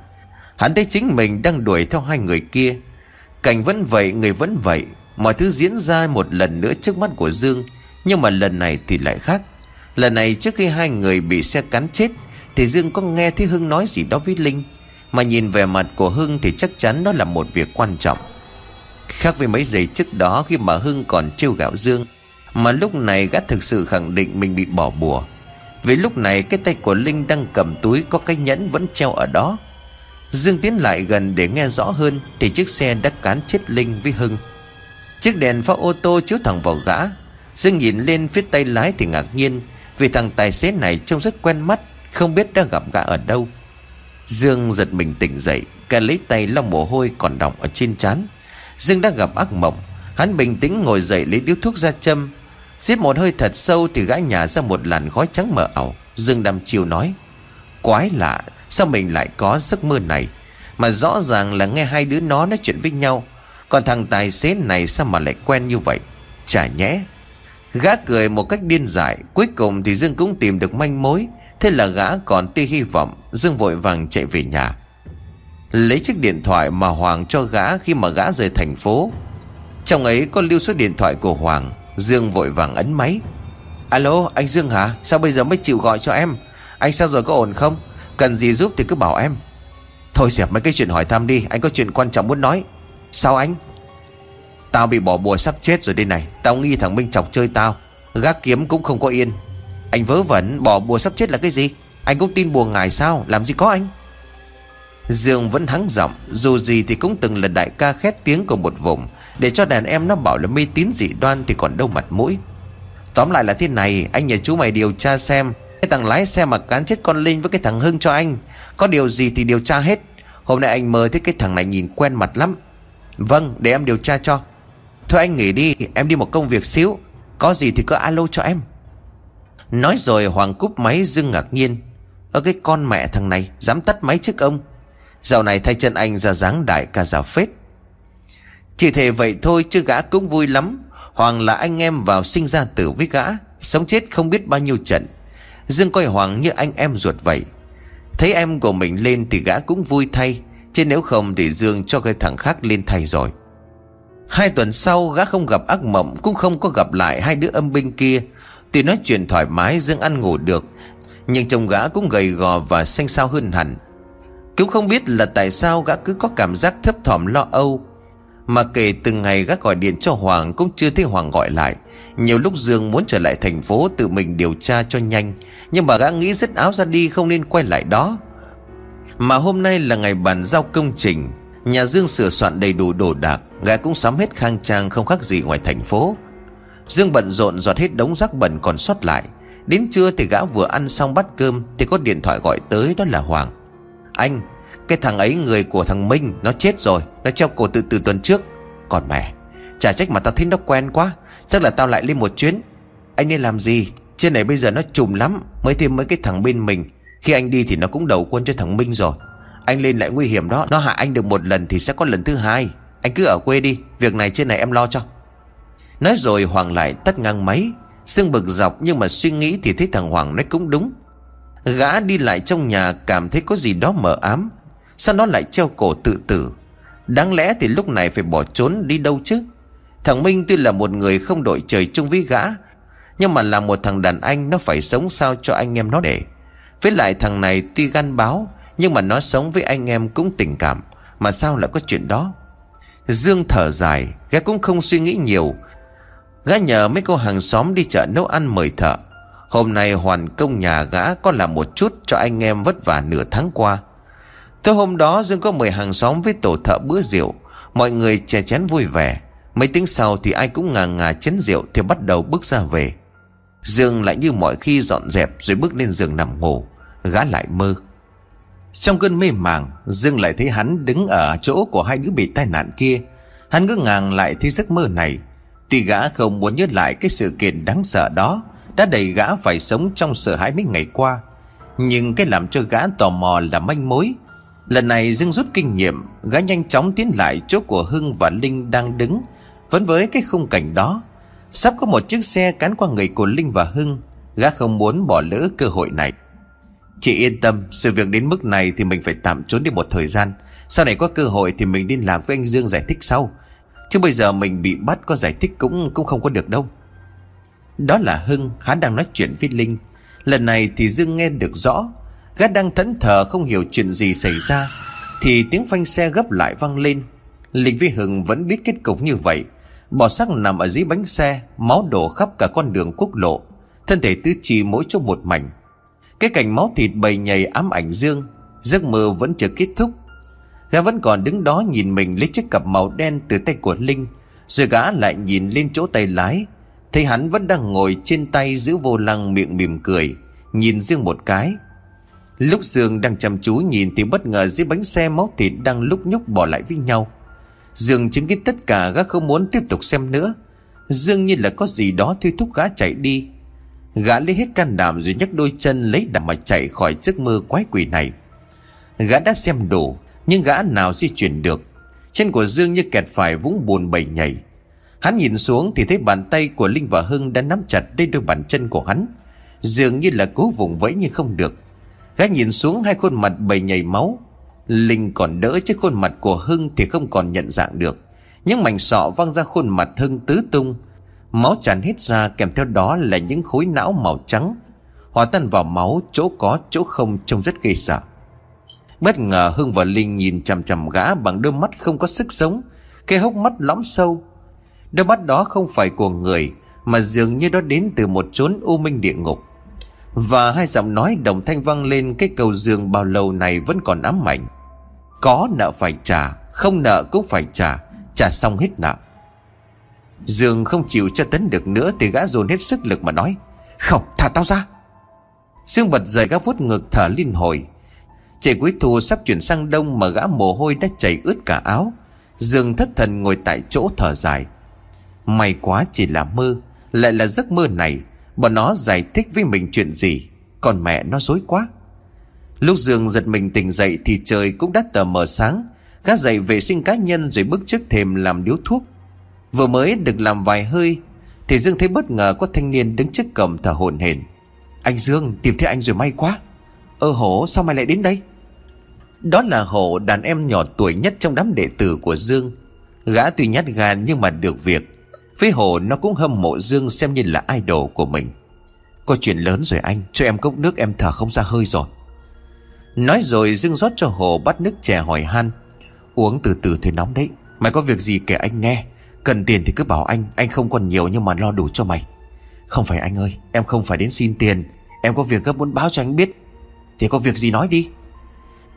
Hắn thấy chính mình đang đuổi theo hai người kia. Cảnh vẫn vậy, người vẫn vậy. Mọi thứ diễn ra một lần nữa trước mắt của Dương, Nhưng mà lần này thì lại khác. Lần này trước khi hai người bị xe cắn chết, Thì Dương có nghe thấy Hưng nói gì đó với Linh. Mà nhìn về mặt của Hưng thì chắc chắn đó là một việc quan trọng. Khác với mấy giây trước đó khi mà Hưng còn trêu gạo Dương, Mà lúc này gã thực sự khẳng định mình bị bỏ bùa. Vì lúc này cái tay của Linh đang cầm túi có cái nhẫn vẫn treo ở đó. Dương tiến lại gần để nghe rõ hơn Thì chiếc xe đã cán chết Linh với Hưng. Chiếc đèn pha ô tô chiếu thẳng vào gã. Dương nhìn lên phía tay lái thì ngạc nhiên, Vì thằng tài xế này trông rất quen mắt, Không biết đã gặp gã ở đâu. Dương giật mình tỉnh dậy Cả lấy tay lau mồ hôi còn đọng ở trên trán. Dương đã gặp ác mộng, Hắn bình tĩnh ngồi dậy lấy điếu thuốc ra châm. Giết một hơi thật sâu Thì gã nhả ra một làn khói trắng mờ ảo. Dương đăm chiều nói, Quái lạ Sao mình lại có giấc mơ này? Mà rõ ràng là nghe hai đứa nó nói chuyện với nhau. Còn thằng tài xế này sao mà lại quen như vậy? Chả nhẽ. Gã cười một cách điên dại. Cuối cùng thì Dương cũng tìm được manh mối. Thế là gã còn tia hy vọng. Dương vội vàng chạy về nhà. Lấy chiếc điện thoại mà Hoàng cho gã khi mà gã rời thành phố. Trong ấy có lưu số điện thoại của Hoàng. Dương vội vàng ấn máy. Alo, anh Dương hả? Sao bây giờ mới chịu gọi cho em? Anh sao rồi, có ổn không? Cần gì giúp thì cứ bảo em. Thôi dẹp mấy cái chuyện hỏi thăm đi, Anh có chuyện quan trọng muốn nói. Sao anh? Tao bị bỏ bùa sắp chết rồi đây này, Tao nghi thằng Minh chọc chơi tao. Gác kiếm cũng không có yên. Anh vớ vẩn, bỏ bùa sắp chết là cái gì? Anh cũng tin bùa ngài sao? Làm gì có anh? Dương vẫn hắng giọng, Dù gì thì cũng từng là đại ca khét tiếng của một vùng. Để cho đàn em nó bảo là mê tín dị đoan Thì còn đâu mặt mũi. Tóm lại là thế này, Anh nhờ chú mày điều tra xem cái thằng lái xe mà cán chết con Linh với cái thằng Hưng cho anh, Có điều gì thì điều tra hết. Hôm nay anh mơ thấy cái thằng này nhìn quen mặt lắm. Vâng để em điều tra cho. Thôi anh nghỉ đi, Em đi một công việc xíu. Có gì thì cứ alo cho em. Nói rồi Hoàng cúp máy dưng ngạc nhiên. Ở cái con mẹ thằng này, Dám tắt máy trước ông. Dạo này thay chân anh ra dáng đại cả giả phết. Chỉ thể vậy thôi chứ gã cũng vui lắm. Hoàng là anh em vào sinh ra tử với gã, Sống chết không biết bao nhiêu trận. Dương coi Hoàng như anh em ruột vậy. Thấy em của mình lên thì gã cũng vui thay, Chứ nếu không thì Dương cho cái thằng khác lên thay rồi. Hai tuần sau, gã không gặp ác mộng, Cũng không có gặp lại hai đứa âm binh kia. Tuy nói chuyện thoải mái, Dương ăn ngủ được, Nhưng chồng gã cũng gầy gò và xanh xao hơn hẳn. Cũng không biết là tại sao gã cứ có cảm giác thấp thỏm lo âu. Mà kể từng ngày gã gọi điện cho Hoàng Cũng chưa thấy Hoàng gọi lại. Nhiều lúc Dương muốn trở lại thành phố Tự mình điều tra cho nhanh, Nhưng mà gã nghĩ rất áo ra đi không nên quay lại đó. Mà hôm nay là ngày bàn giao công trình, Nhà Dương sửa soạn đầy đủ đồ đạc, Gã cũng sắm hết khang trang không khác gì ngoài thành phố. Dương bận rộn dọn hết đống rác bẩn còn sót lại. Đến trưa thì gã vừa ăn xong bát cơm Thì có điện thoại gọi tới, đó là Hoàng. Anh, Cái thằng ấy, người của thằng Minh, Nó chết rồi, Nó treo cổ tự từ tuần trước. Còn mẹ, Chả trách mà tao thấy nó quen quá. Chắc là tao lại lên một chuyến. Anh nên làm gì? Trên này bây giờ nó trùm lắm, Mới thêm mấy cái thằng bên mình. Khi anh đi thì nó cũng đầu quân cho thằng Minh rồi. Anh lên lại nguy hiểm đó, Nó hại anh được một lần thì sẽ có lần thứ hai. Anh cứ ở quê đi, Việc này trên này em lo cho. Nói rồi Hoàng lại tắt ngang máy. Sưng bực dọc nhưng mà suy nghĩ thì thấy thằng Hoàng nói cũng đúng. Gã đi lại trong nhà cảm thấy có gì đó mờ ám. Sao nó lại treo cổ tự tử? Đáng lẽ thì lúc này phải bỏ trốn đi đâu chứ? Thằng Minh tuy là một người không đội trời chung với gã, Nhưng mà là một thằng đàn anh Nó phải sống sao cho anh em nó để. Với lại thằng này tuy gan báo Nhưng mà nó sống với anh em cũng tình cảm, Mà sao lại có chuyện đó? Dương thở dài, Gã cũng không suy nghĩ nhiều. Gã nhờ mấy cô hàng xóm đi chợ nấu ăn mời thợ. Hôm nay hoàn công nhà gã có làm một chút cho anh em vất vả nửa tháng qua. Tới hôm đó Dương có mời hàng xóm với tổ thợ bữa rượu, Mọi người chè chén vui vẻ. Mấy tiếng sau thì ai cũng ngà ngà chén rượu Thì bắt đầu bước ra về. Dương lại như mọi khi dọn dẹp Rồi bước lên giường nằm ngủ, Gã lại mơ. Trong cơn mê màng, Dương lại thấy hắn đứng ở chỗ của hai đứa bị tai nạn kia. Hắn ngỡ ngàng lại thấy giấc mơ này. Tuy gã không muốn nhớ lại cái sự kiện đáng sợ đó, Đã đẩy gã phải sống trong sợ hãi mấy ngày qua. Nhưng cái làm cho gã tò mò là manh mối. Lần này Dương rút kinh nghiệm, Gã nhanh chóng tiến lại chỗ của Hưng và Linh đang đứng. Vẫn với cái khung cảnh đó, Sắp có một chiếc xe cán qua người của Linh và Hưng, Gã không muốn bỏ lỡ cơ hội này. Chị yên tâm, Sự việc đến mức này thì mình phải tạm trốn đi một thời gian. Sau này có cơ hội thì mình liên lạc với anh Dương giải thích sau. Chứ bây giờ mình bị bắt có giải thích cũng cũng không có được đâu. Đó là Hưng Hắn đang nói chuyện với Linh. Lần này thì Dương nghe được rõ, Gã đang thẫn thờ không hiểu chuyện gì xảy ra, Thì tiếng phanh xe gấp lại vang lên. Linh với Hưng vẫn biết kết cục như vậy. Bỏ xác nằm ở dưới bánh xe, Máu đổ khắp cả con đường quốc lộ. Thân thể tứ chi mỗi chỗ một mảnh. Cái cảnh máu thịt bầy nhầy ám ảnh Dương. Giấc mơ vẫn chưa kết thúc. Gã vẫn còn đứng đó nhìn mình lấy chiếc cặp màu đen từ tay của Linh. Rồi gã lại nhìn lên chỗ tay lái. Thấy hắn vẫn đang ngồi trên tay giữ vô lăng miệng mỉm cười. Nhìn Dương một cái. Lúc Dương đang chăm chú nhìn thì bất ngờ dưới bánh xe máu thịt đang lúc nhúc bỏ lại với nhau. Dương chứng kiến tất cả gã không muốn tiếp tục xem nữa. Dương như là có gì đó thôi thúc gã chạy đi. Gã lấy hết can đảm rồi nhấc đôi chân lấy đạp mà chạy khỏi giấc mơ quái quỷ này. Gã đã xem đủ, nhưng gã nào di chuyển được. Chân của Dương như kẹt phải vũng bùn bầy nhảy. Hắn nhìn xuống thì thấy bàn tay của Linh và Hưng đã nắm chặt lên đôi bàn chân của hắn. Dường như là cố vùng vẫy nhưng không được. Gã nhìn xuống hai khuôn mặt bầy nhảy máu Linh còn đỡ chứ khuôn mặt của Hưng thì không còn nhận dạng được. Những mảnh sọ văng ra khuôn mặt Hưng tứ tung. Máu tràn hết ra kèm theo đó là những khối não màu trắng. Hòa tan vào máu chỗ có, chỗ không trông rất gây sợ. Bất ngờ Hưng và Linh nhìn chằm chằm gã bằng đôi mắt không có sức sống. Cái hốc mắt lõm sâu. Đôi mắt đó không phải của người, Mà dường như đó đến từ một chốn u minh địa ngục. Và hai giọng nói đồng thanh vang lên Cái cầu giường bao lâu này vẫn còn ám ảnh. Có nợ phải trả, Không nợ cũng phải trả. Trả xong hết nợ. Dương không chịu cho tấn được nữa Thì gã dồn hết sức lực mà nói, Không, thả tao ra. Dương bật dậy gã vuốt ngực thở liên hồi. Trời cuối thu sắp chuyển sang đông Mà gã mồ hôi đã chảy ướt cả áo. Dương thất thần ngồi tại chỗ thở dài. May quá chỉ là mơ, Lại là giấc mơ này. Bọn nó giải thích với mình chuyện gì? Còn mẹ nó dối quá. Lúc Dương giật mình tỉnh dậy Thì trời cũng đã tờ mờ sáng. Gã dậy vệ sinh cá nhân rồi bước trước thềm làm điếu thuốc. Vừa mới được làm vài hơi, Thì Dương thấy bất ngờ có thanh niên đứng trước cầm thở hổn hển Anh Dương, tìm thấy anh rồi may quá. Ơ hổ, sao mày lại đến đây? Đó là hổ đàn em nhỏ tuổi nhất trong đám đệ tử của Dương. Gã tuy nhát gan nhưng mà được việc. Với hổ, nó cũng hâm mộ Dương xem như là idol của mình. Có chuyện lớn rồi anh, Cho em cốc nước em thở không ra hơi rồi. Nói rồi Dương rót cho Hồ bắt nước chè hỏi han. Uống từ từ thôi nóng đấy. Mày có việc gì kể anh nghe. Cần tiền thì cứ bảo anh. Anh không còn nhiều nhưng mà lo đủ cho mày. Không phải anh ơi, Em không phải đến xin tiền. Em có việc gấp muốn báo cho anh biết. Thì có việc gì nói đi.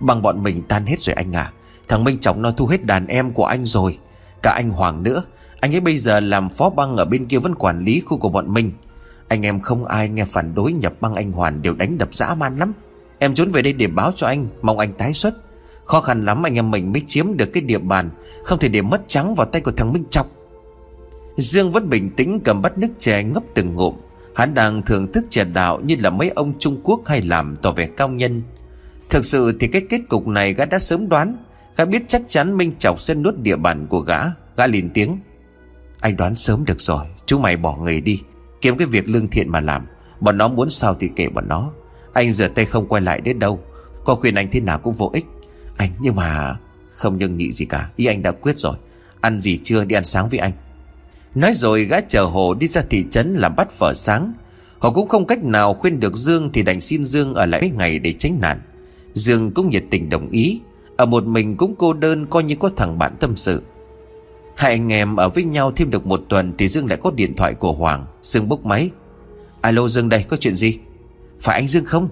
Bằng bọn mình tan hết rồi anh à. Thằng Minh Trọng nó thu hết đàn em của anh rồi. Cả anh Hoàng nữa. Anh ấy bây giờ làm phó băng ở bên kia vẫn quản lý khu của bọn mình. Anh em không ai nghe phản đối nhập băng anh Hoàn đều đánh đập dã man lắm. Em trốn về đây để báo cho anh, Mong anh tái xuất. Khó khăn lắm anh em mình mới chiếm được cái địa bàn, Không thể để mất trắng vào tay của thằng Minh Trọng. Dương vẫn bình tĩnh cầm bát nước chè ngấp từng ngụm. Hắn đang thưởng thức chè đạo như là mấy ông Trung Quốc hay làm tỏ vẻ cao nhân. Thực sự thì cái kết cục này gã đã sớm đoán. Gã biết chắc chắn Minh Chọc sẽ nuốt địa bàn của gã. Gã liền tiếng. Anh đoán sớm được rồi, Chúng mày bỏ nghề đi. Kiếm cái việc lương thiện mà làm. Bọn nó muốn sao thì kể bọn nó. Anh rửa tay không quay lại đến đâu. Có khuyên anh thế nào cũng vô ích. Anh, nhưng mà Không nhưng nhị gì cả. Ý anh đã quyết rồi. Ăn gì chưa đi ăn sáng với anh. Nói rồi gã chờ Hồ đi ra thị trấn làm bắt phở sáng. Họ cũng không cách nào khuyên được Dương Thì đành xin Dương ở lại mấy ngày để tránh nạn. Dương cũng nhiệt tình đồng ý. Ở một mình cũng cô đơn, coi như có thằng bạn tâm sự. Hai anh em ở với nhau thêm được một tuần Thì Dương lại có điện thoại của Hoàng. Dương bốc máy. Alo Dương đây, có chuyện gì? Phải anh Dương không?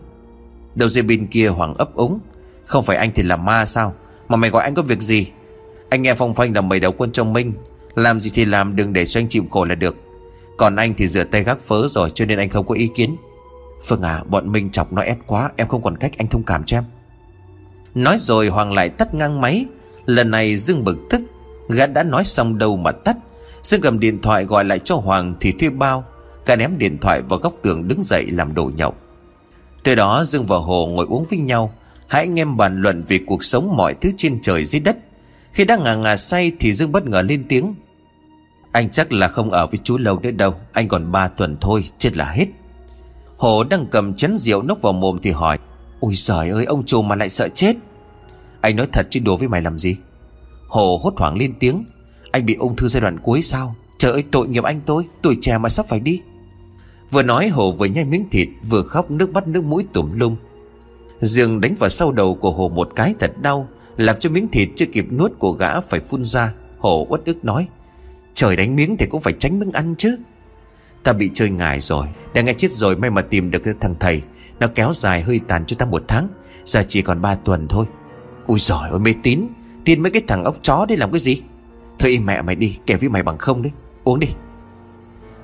Đầu dây bên kia Hoàng ấp úng. Không phải anh thì là ma sao? Mà mày gọi anh có việc gì? Anh nghe phong phanh là mày đầu quân trong Minh. Làm gì thì làm, đừng để cho anh chịu khổ là được. Còn anh thì rửa tay gác phớ rồi, Cho nên anh không có ý kiến. Phương à bọn Minh chọc nó ép quá, Em không còn cách, anh thông cảm cho em. Nói rồi Hoàng lại tắt ngang máy. Lần này Dương bực tức. Gã đã nói xong đâu mà tắt. Dương cầm điện thoại gọi lại cho Hoàng thì thuê bao. Gã ném điện thoại vào góc tường đứng dậy làm đồ nhậu. Từ đó Dương và Hồ ngồi uống với nhau. Hai anh em bàn luận về cuộc sống mọi thứ trên trời dưới đất. Khi đang ngà ngà say thì Dương bất ngờ lên tiếng. Anh chắc là không ở với chú lâu nữa đâu, Anh còn 3 tuần thôi, chết là hết. Hồ đang cầm chén rượu nốc vào mồm thì hỏi, Ôi giời ơi, ông chủ mà lại sợ chết. Anh nói thật chứ đùa với mày làm gì? Hồ hốt hoảng lên tiếng, Anh bị ung thư giai đoạn cuối sao? Trời ơi, tội nghiệp anh tôi, Tuổi trẻ mà sắp phải đi. Vừa nói Hồ vừa nhai miếng thịt, Vừa khóc nước mắt nước mũi tủm lum. Dương đánh vào sau đầu của Hồ một cái thật đau, Làm cho miếng thịt chưa kịp nuốt của gã phải phun ra. Hồ uất ức nói, Trời đánh miếng thì cũng phải tránh miếng ăn chứ. Ta bị chơi ngài rồi, Đã nghe chết rồi may mà tìm được thằng thầy. Nó kéo dài hơi tàn cho ta một tháng, Giờ chỉ còn 3 tuần thôi. Ui giỏi ôi mê tín, Tin mấy cái thằng ốc chó đấy làm cái gì? Thôi mẹ mày đi, kẻ với mày bằng không đấy. Uống đi.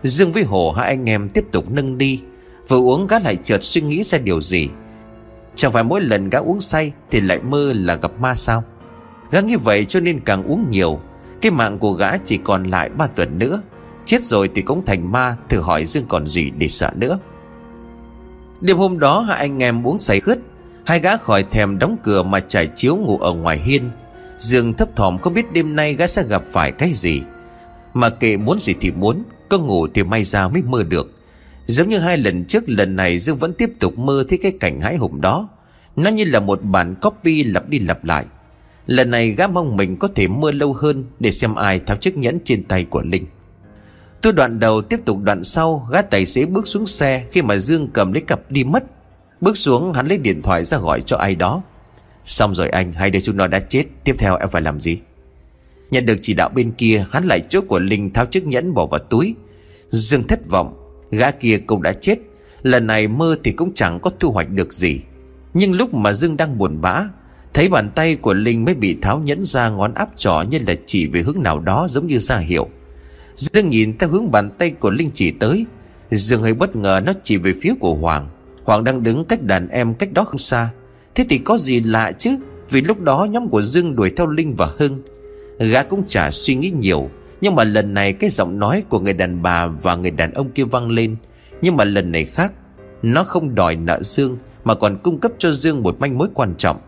Dương với Hồ hai anh em tiếp tục nâng đi, Vừa uống gã lại chợt suy nghĩ ra điều gì. Chẳng phải mỗi lần gã uống say Thì lại mơ là gặp ma sao? Gã như vậy cho nên càng uống nhiều, Cái mạng của gã chỉ còn lại ba tuần nữa. Chết rồi thì cũng thành ma, Thử hỏi Dương còn gì để sợ nữa. Đêm hôm đó hai anh em uống say khứt Hai gã khỏi thèm đóng cửa mà trải chiếu ngủ ở ngoài hiên. Dương thấp thỏm không biết đêm nay gã sẽ gặp phải cái gì, Mà kệ muốn gì thì muốn. Có ngủ thì may ra mới mơ được. Giống như hai lần trước, lần này Dương vẫn tiếp tục mơ thấy cái cảnh hãi hùng đó. Nó như là một bản copy lặp đi lặp lại. Lần này gã mong mình có thể mơ lâu hơn Để xem ai tháo chiếc nhẫn trên tay của Linh. Tôi đoạn đầu tiếp tục đoạn sau, Gã tài xế bước xuống xe Khi mà Dương cầm lấy cặp đi mất. Bước xuống, hắn lấy điện thoại ra gọi cho ai đó. Xong rồi anh Hai đứa chúng nó đã chết. Tiếp theo em phải làm gì? Nhận được chỉ đạo bên kia, Hắn lại chỗ của Linh tháo chiếc nhẫn bỏ vào túi. Dương thất vọng, Gã kia cũng đã chết, Lần này mơ thì cũng chẳng có thu hoạch được gì. Nhưng lúc mà Dương đang buồn bã, Thấy bàn tay của Linh mới bị tháo nhẫn ra ngón áp trỏ như là chỉ về hướng nào đó giống như ra hiệu. Dương nhìn theo hướng bàn tay của Linh chỉ tới, Dương hơi bất ngờ nó chỉ về phía của Hoàng. Hoàng đang đứng cách đàn em cách đó không xa. Thế thì có gì lạ chứ? Vì lúc đó nhóm của Dương đuổi theo Linh và Hưng. Gã cũng chả suy nghĩ nhiều nhưng mà lần này cái giọng nói của người đàn bà Và người đàn ông kia vang lên. Nhưng mà lần này khác, Nó không đòi nợ Dương, Mà còn cung cấp cho Dương một manh mối quan trọng.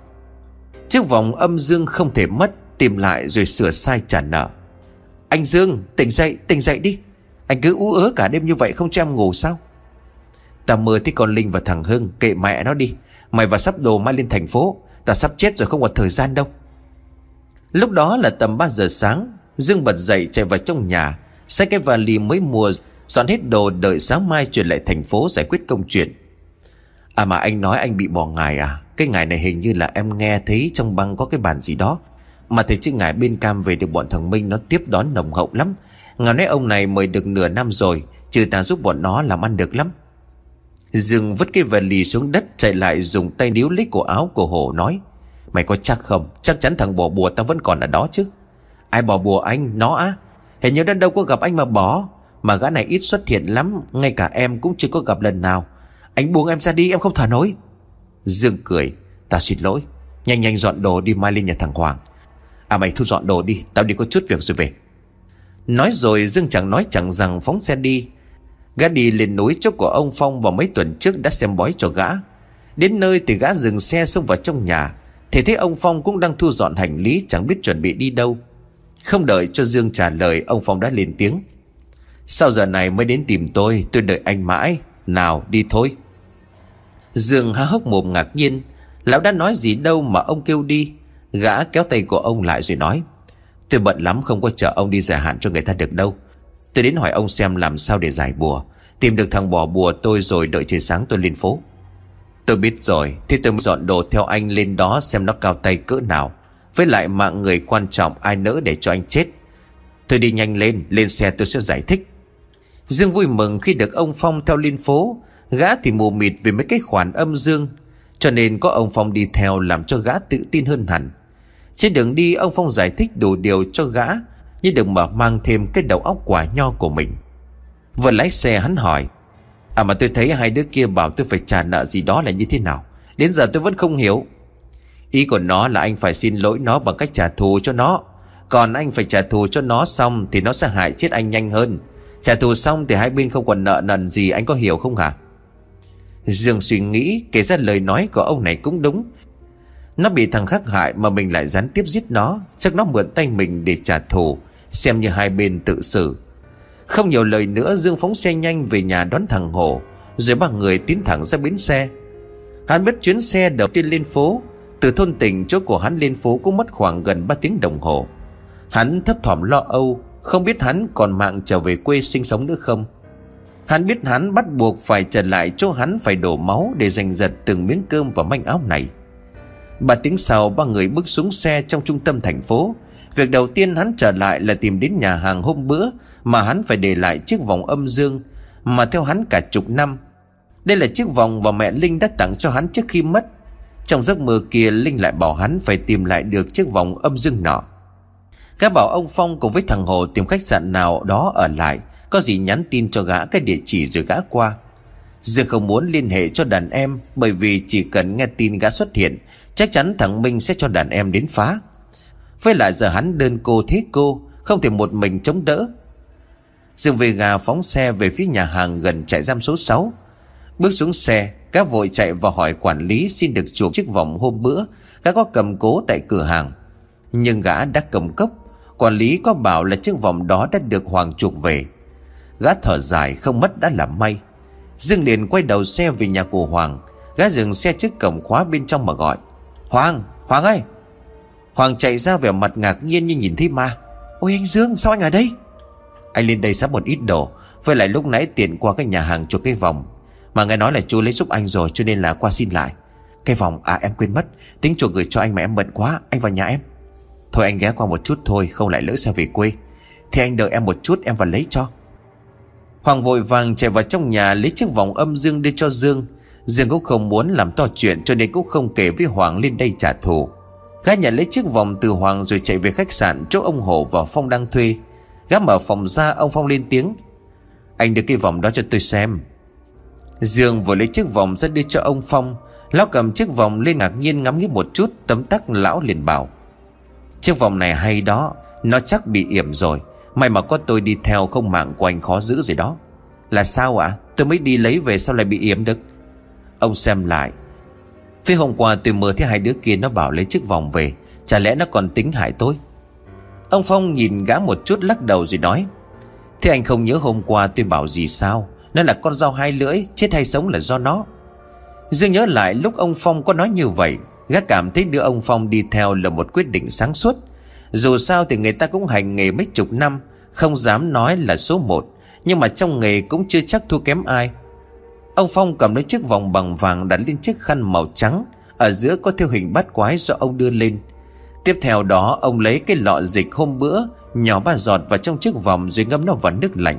Chiếc vòng âm Dương không thể mất, Tìm lại rồi sửa sai trả nợ. Anh Dương, tỉnh dậy tỉnh dậy đi. Anh cứ ú ớ cả đêm như vậy không cho em ngủ sao? Ta mơ thấy con Linh và thằng Hưng Kệ mẹ nó đi. Mày và sắp đồ mai lên thành phố. Ta sắp chết rồi không còn thời gian đâu. Lúc đó là tầm 3 giờ sáng Dương bật dậy chạy vào trong nhà. Xách cái vali mới mua, Dọn hết đồ, đợi sáng mai chuyển lại thành phố giải quyết công chuyện. À mà anh nói anh bị bỏ ngài à? Cái ngài này hình như là em nghe thấy trong băng có cái bàn gì đó. Mà thấy chứ ngài bên cam về được bọn thằng Minh nó tiếp đón nồng hậu lắm. Ngài nói ông này mời được nửa năm rồi, Trừ ta giúp bọn nó làm ăn được lắm. Dương vứt cái vali xuống đất, chạy lại dùng tay níu lấy cổ áo của Hổ nói, Mày có chắc không? Chắc chắn thằng bỏ bùa tao vẫn còn ở đó chứ. Ai bỏ bùa anh? Nó á. Hình như đã đâu có gặp anh mà bỏ. Mà gã này ít xuất hiện lắm, Ngay cả em cũng chưa có gặp lần nào. Anh buông em ra đi, em không thở nổi. Dương cười. Ta xin lỗi. Nhanh nhanh dọn đồ đi, mai lên nhà thằng Hoàng. À mày thu dọn đồ đi. Tao đi có chút việc rồi về. Nói rồi, Dương chẳng nói chẳng rằng phóng xe đi. Gã đi lên núi chỗ của ông Phong vào mấy tuần trước đã xem bói cho gã. Đến nơi thì gã dừng xe xông vào trong nhà. Thì thấy ông Phong cũng đang thu dọn hành lý, chẳng biết chuẩn bị đi đâu. Không đợi cho Dương trả lời, ông Phong đã lên tiếng. Sao giờ này mới đến tìm tôi Tôi đợi anh mãi. Nào, đi thôi. Dương há hốc mồm ngạc nhiên. Lão đã nói gì đâu mà ông kêu đi. Gã kéo tay của ông lại rồi nói. Tôi bận lắm, không có chờ ông đi giải hạn cho người ta được đâu. Tôi đến hỏi ông xem làm sao để giải bùa. Tìm được thằng bỏ bùa tôi rồi đợi trời sáng tôi lên phố. Tôi biết rồi Thì tôi dọn đồ theo anh lên đó xem nó cao tay cỡ nào. Với lại mạng người quan trọng ai nỡ để cho anh chết. Tôi đi nhanh lên Lên xe tôi sẽ giải thích. Dương vui mừng khi được ông Phong theo lên phố. Gã thì mù mịt vì mấy cái khoản âm dương, Cho nên có ông Phong đi theo Làm cho gã tự tin hơn hẳn. Trên đường đi, ông Phong giải thích đủ điều cho gã, Nhưng đừng mở mang thêm cái đầu óc quả nho của mình. Vừa lái xe, hắn hỏi À mà tôi thấy hai đứa kia bảo tôi phải trả nợ gì đó là như thế nào? Đến giờ tôi vẫn không hiểu. Ý của nó là anh phải xin lỗi nó bằng cách trả thù cho nó. Còn anh phải trả thù cho nó xong Thì nó sẽ hại chết anh nhanh hơn. Trả thù xong thì hai bên không còn nợ nần gì, Anh có hiểu không hả? Dương suy nghĩ, kể ra lời nói của ông này cũng đúng. Nó bị thằng khác hại Mà mình lại gián tiếp giết nó, Chắc nó mượn tay mình để trả thù, Xem như hai bên tự xử. Không nhiều lời nữa, Dương phóng xe nhanh về nhà đón thằng Hồ, Rồi ba người tiến thẳng ra bến xe. Hắn biết chuyến xe đầu tiên lên phố. Từ thôn tỉnh chỗ của hắn lên phố cũng mất khoảng gần 3 tiếng đồng hồ Hắn thấp thỏm lo âu, Không biết hắn còn mạng trở về quê sinh sống nữa không Hắn biết hắn bắt buộc phải trở lại chỗ hắn phải đổ máu để giành giật từng miếng cơm và manh áo này. Ba tiếng sau, ba người bước xuống xe trong trung tâm thành phố. Việc đầu tiên hắn trở lại là tìm đến nhà hàng hôm bữa mà hắn phải để lại chiếc vòng âm dương mà theo hắn cả chục năm. Đây là chiếc vòng mà mẹ Linh đã tặng cho hắn trước khi mất. Trong giấc mơ kia, Linh lại bảo hắn phải tìm lại được chiếc vòng âm dương nọ. Gã bảo ông Phong cùng với thằng Hồ tìm khách sạn nào đó ở lại, có gì nhắn tin cho gã cái địa chỉ rồi gã qua. Dương không muốn liên hệ cho đàn em, Bởi vì chỉ cần nghe tin gã xuất hiện, Chắc chắn thằng Minh sẽ cho đàn em đến phá. Với lại giờ hắn đơn cô thế cô, Không thể một mình chống đỡ. Dương về gà phóng xe về phía nhà hàng gần trại giam số 6 Bước xuống xe Gã vội chạy vào hỏi quản lý xin được chuộc chiếc vòng hôm bữa. Gã có cầm cố tại cửa hàng. Nhưng gã đã cầm cốc. Quản lý có bảo là chiếc vòng đó đã được Hoàng chuộc về. Gã thở dài không mất đã là may. Dương liền quay đầu xe về nhà của Hoàng. Gã dừng xe trước cổng khóa bên trong mà gọi. Hoàng, Hoàng ơi. Hoàng chạy ra vẻ mặt ngạc nhiên như nhìn thấy ma. Ôi anh Dương sao anh ở đây? Anh lên đây sắp một ít đồ. Với lại lúc nãy tiện qua cái nhà hàng chuộc cái vòng. Mà nghe nói là chú lấy giúp anh rồi, Cho nên là qua xin lại. Cái vòng à em quên mất. Tính chuộc gửi cho anh mà em bận quá, Anh vào nhà em. Thôi anh ghé qua một chút thôi, Không lại lỡ xe về quê. Thì anh đợi em một chút, em vào lấy cho. Hoàng vội vàng chạy vào trong nhà, lấy chiếc vòng âm dương đưa cho Dương. Dương cũng không muốn làm to chuyện, cho nên cũng không kể với Hoàng lên đây trả thù. Gã nhận lấy chiếc vòng từ Hoàng rồi chạy về khách sạn chỗ ông hồ và Phong đang thuê. Gã mở phòng ra, ông Phong lên tiếng. Anh đưa cái vòng đó cho tôi xem. Dương vừa lấy chiếc vòng ra đưa cho ông Phong. Lão cầm chiếc vòng lên ngạc nhiên ngắm nghĩ một chút, Tấm tắc lão liền bảo, Chiếc vòng này hay đó, Nó chắc bị yểm rồi. May mà có tôi đi theo không mạng của anh khó giữ rồi đó. Là sao ạ? À? Tôi mới đi lấy về sao lại bị yếm được? Ông xem lại, Phía hôm qua tôi mơ thấy hai đứa kia nó bảo lấy chiếc vòng về, Chả lẽ nó còn tính hại tôi? Ông Phong nhìn gã một chút lắc đầu rồi nói, Thế anh không nhớ hôm qua tôi bảo gì sao? Nó là con dao hai lưỡi, Chết hay sống là do nó. Dương nhớ lại lúc ông Phong có nói như vậy, Gã cảm thấy đưa ông Phong đi theo là một quyết định sáng suốt. Dù sao thì người ta cũng hành nghề mấy chục năm, Không dám nói là số một, Nhưng mà trong nghề cũng chưa chắc thua kém ai. Ông Phong cầm lấy chiếc vòng bằng vàng đặt lên chiếc khăn màu trắng, Ở giữa có theo hình bát quái do ông đưa lên. Tiếp theo đó, ông lấy cái lọ dịch hôm bữa, Nhỏ ba giọt vào trong chiếc vòng rồi ngâm nó vào nước lạnh.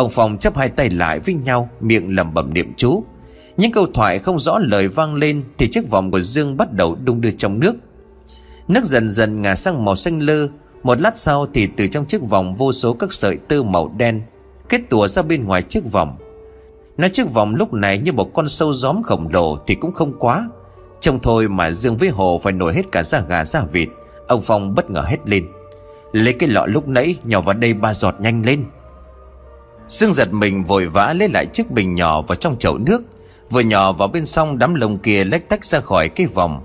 Ông Phong chấp hai tay lại với nhau, Miệng lẩm bẩm niệm chú. Những câu thoại không rõ lời vang lên Thì chiếc vòng của Dương bắt đầu đung đưa trong nước. Nước dần dần ngả sang màu xanh lơ. Một lát sau thì từ trong chiếc vòng vô số các sợi tơ màu đen Kết tùa ra bên ngoài chiếc vòng Nói chiếc vòng lúc này như một con sâu gióm khổng lồ thì cũng không quá. Trông thôi mà Dương với Hồ phải nổi hết cả da gà da vịt. Ông Phong bất ngờ hét lên. Lấy cái lọ lúc nãy nhỏ vào đây ba giọt nhanh lên. Dương giật mình vội vã lấy lại chiếc bình nhỏ vào trong chậu nước, Vừa nhỏ vào bên sông đám lồng kia lách tách ra khỏi cái vòng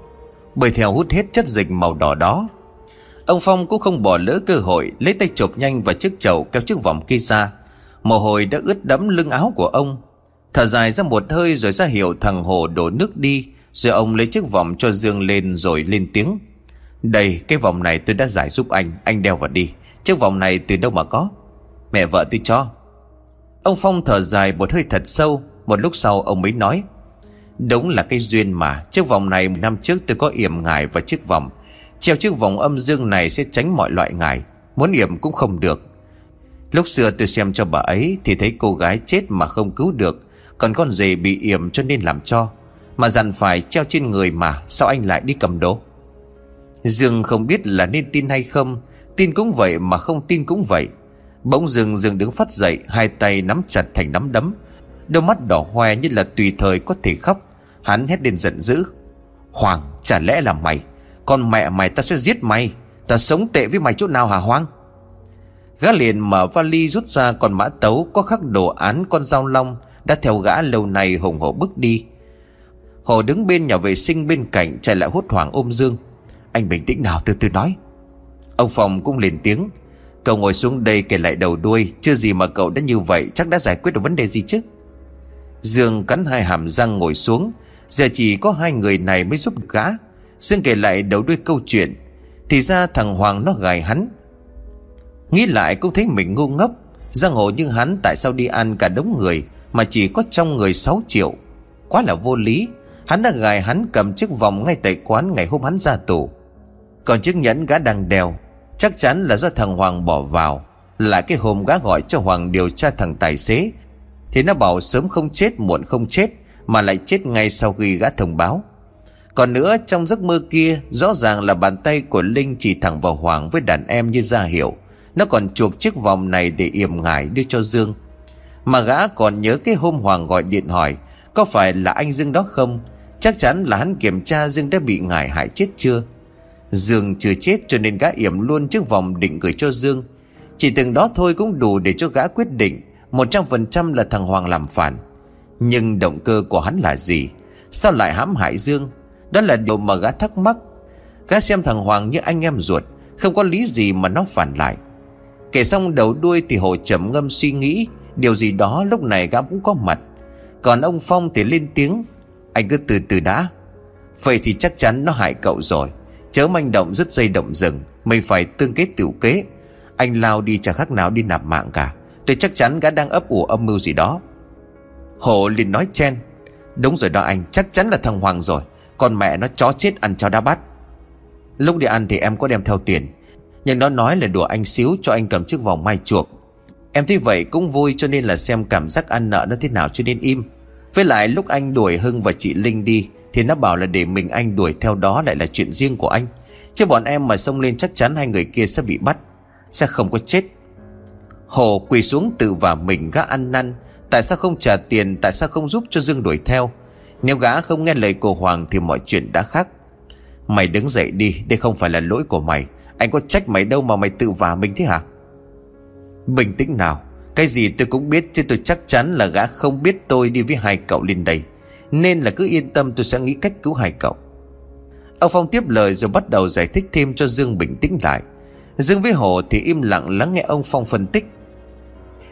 bởi theo hút hết chất dịch màu đỏ đó. Ông Phong cũng không bỏ lỡ cơ hội Lấy tay chộp nhanh vào chiếc chậu kéo chiếc vòng kia ra. Mồ hôi đã ướt đẫm lưng áo của ông. Thở dài ra một hơi rồi ra hiệu thằng Hồ đổ nước đi, Rồi ông lấy chiếc vòng cho Dương lên rồi lên tiếng. Đây, cái vòng này tôi đã giải giúp anh Anh đeo vào đi. Chiếc vòng này từ đâu mà có? Mẹ vợ tôi cho. Ông Phong thở dài một hơi thật sâu, Một lúc sau ông mới nói, Đúng là cái duyên mà, Chiếc vòng này năm trước tôi có yểm ngài và chiếc vòng. Treo chiếc vòng âm dương này sẽ tránh mọi loại ngài, Muốn yểm cũng không được. Lúc xưa tôi xem cho bà ấy Thì thấy cô gái chết mà không cứu được, Còn con rể bị yểm cho nên làm cho. Mà dặn phải treo trên người mà, Sao anh lại đi cầm đố. Dương không biết là nên tin hay không, Tin cũng vậy mà không tin cũng vậy. Bỗng dừng dừng đứng phát dậy, Hai tay nắm chặt thành nắm đấm. Đôi mắt đỏ hoe như là tùy thời có thể khóc. Hắn hét lên giận dữ. Hoàng, chả lẽ là mày? Con mẹ mày ta sẽ giết mày. Ta sống tệ với mày chỗ nào hả Hoàng? Gã liền mở vali rút ra con mã tấu, Có khắc đồ án con dao long, Đã theo gã lâu nay hùng hổ bước đi. Hồ đứng bên nhà vệ sinh bên cạnh, Chạy lại hốt hoảng ôm Dương. Anh bình tĩnh nào, từ từ nói. Ông Phòng cũng lên tiếng. Cậu ngồi xuống đây kể lại đầu đuôi, Chưa gì mà cậu đã như vậy, Chắc đã giải quyết được vấn đề gì chứ? Dương cắn hai hàm răng ngồi xuống. Giờ chỉ có hai người này mới giúp gã. Dương kể lại đầu đuôi câu chuyện. Thì ra thằng Hoàng nó gài hắn. Nghĩ lại cũng thấy mình ngu ngốc. Giang hồ như hắn tại sao đi ăn cả đống người Mà chỉ có trong người 6 triệu? Quá là vô lý. Hắn đã gài hắn cầm chiếc vòng ngay tại quán ngày hôm hắn ra tù. Còn chiếc nhẫn gã đang đeo. Chắc chắn là do thằng Hoàng bỏ vào. Là cái hôm gã gọi cho Hoàng điều tra thằng tài xế. Thì nó bảo sớm không chết, muộn không chết, Mà lại chết ngay sau khi gã thông báo. Còn nữa, trong giấc mơ kia, Rõ ràng là bàn tay của Linh chỉ thẳng vào Hoàng với đàn em như ra hiệu. Nó còn chuộc chiếc vòng này để yểm ngải đưa cho Dương. Mà gã còn nhớ cái hôm Hoàng gọi điện hỏi, Có phải là anh Dương đó không? Chắc chắn là hắn kiểm tra Dương đã bị ngải hại chết chưa? Dương chưa chết cho nên gã yểm luôn chiếc vòng định gửi cho Dương. Chỉ từng đó thôi cũng đủ để cho gã quyết định một trăm phần trăm là thằng Hoàng làm phản. Nhưng động cơ của hắn là gì? Sao lại hãm hại Dương? Đó là điều mà gã thắc mắc. Gã xem thằng Hoàng như anh em ruột, Không có lý gì mà nó phản lại. Kể xong đầu đuôi thì Hồ trầm ngâm suy nghĩ, Điều gì đó lúc này gã cũng có mặt. Còn ông Phong thì lên tiếng, Anh cứ từ từ đã, Vậy thì chắc chắn nó hại cậu rồi. Chớ manh động rất dây động rừng. Mày phải tương kết tiểu kế. Anh lao đi chả khác nào đi nạp mạng cả. Tôi chắc chắn gã đang ấp ủ âm mưu gì đó. Hổ liền nói chen. Đúng rồi đó anh, chắc chắn là thằng Hoàng rồi. Còn mẹ nó chó chết ăn cháo đá bát. Lúc đi ăn thì em có đem theo tiền. Nhưng nó nói là đùa anh xíu cho anh cầm chiếc vòng mai chuộc. Em thấy vậy cũng vui cho nên là xem cảm giác ăn nợ nó thế nào cho nên im. Với lại lúc anh đuổi Hưng và chị Linh đi thì nó bảo là để mình anh đuổi theo đó lại là chuyện riêng của anh. Chứ bọn em mà xông lên chắc chắn hai người kia sẽ bị bắt, Sẽ không có chết. Hồ quỳ xuống tự và mình gã ăn năn, Tại sao không trả tiền, Tại sao không giúp cho Dương đuổi theo? Nếu gã không nghe lời cô Hoàng Thì mọi chuyện đã khác. Mày đứng dậy đi, Đây không phải là lỗi của mày. Anh có trách mày đâu mà mày tự vả mình thế hả? Bình tĩnh nào, Cái gì tôi cũng biết Chứ tôi chắc chắn là gã không biết tôi đi với hai cậu lên đây nên là cứ yên tâm tôi sẽ nghĩ cách cứu hai cậu. Ông Phong tiếp lời rồi bắt đầu giải thích thêm cho Dương bình tĩnh lại. Dương với Hồ thì im lặng lắng nghe ông Phong phân tích.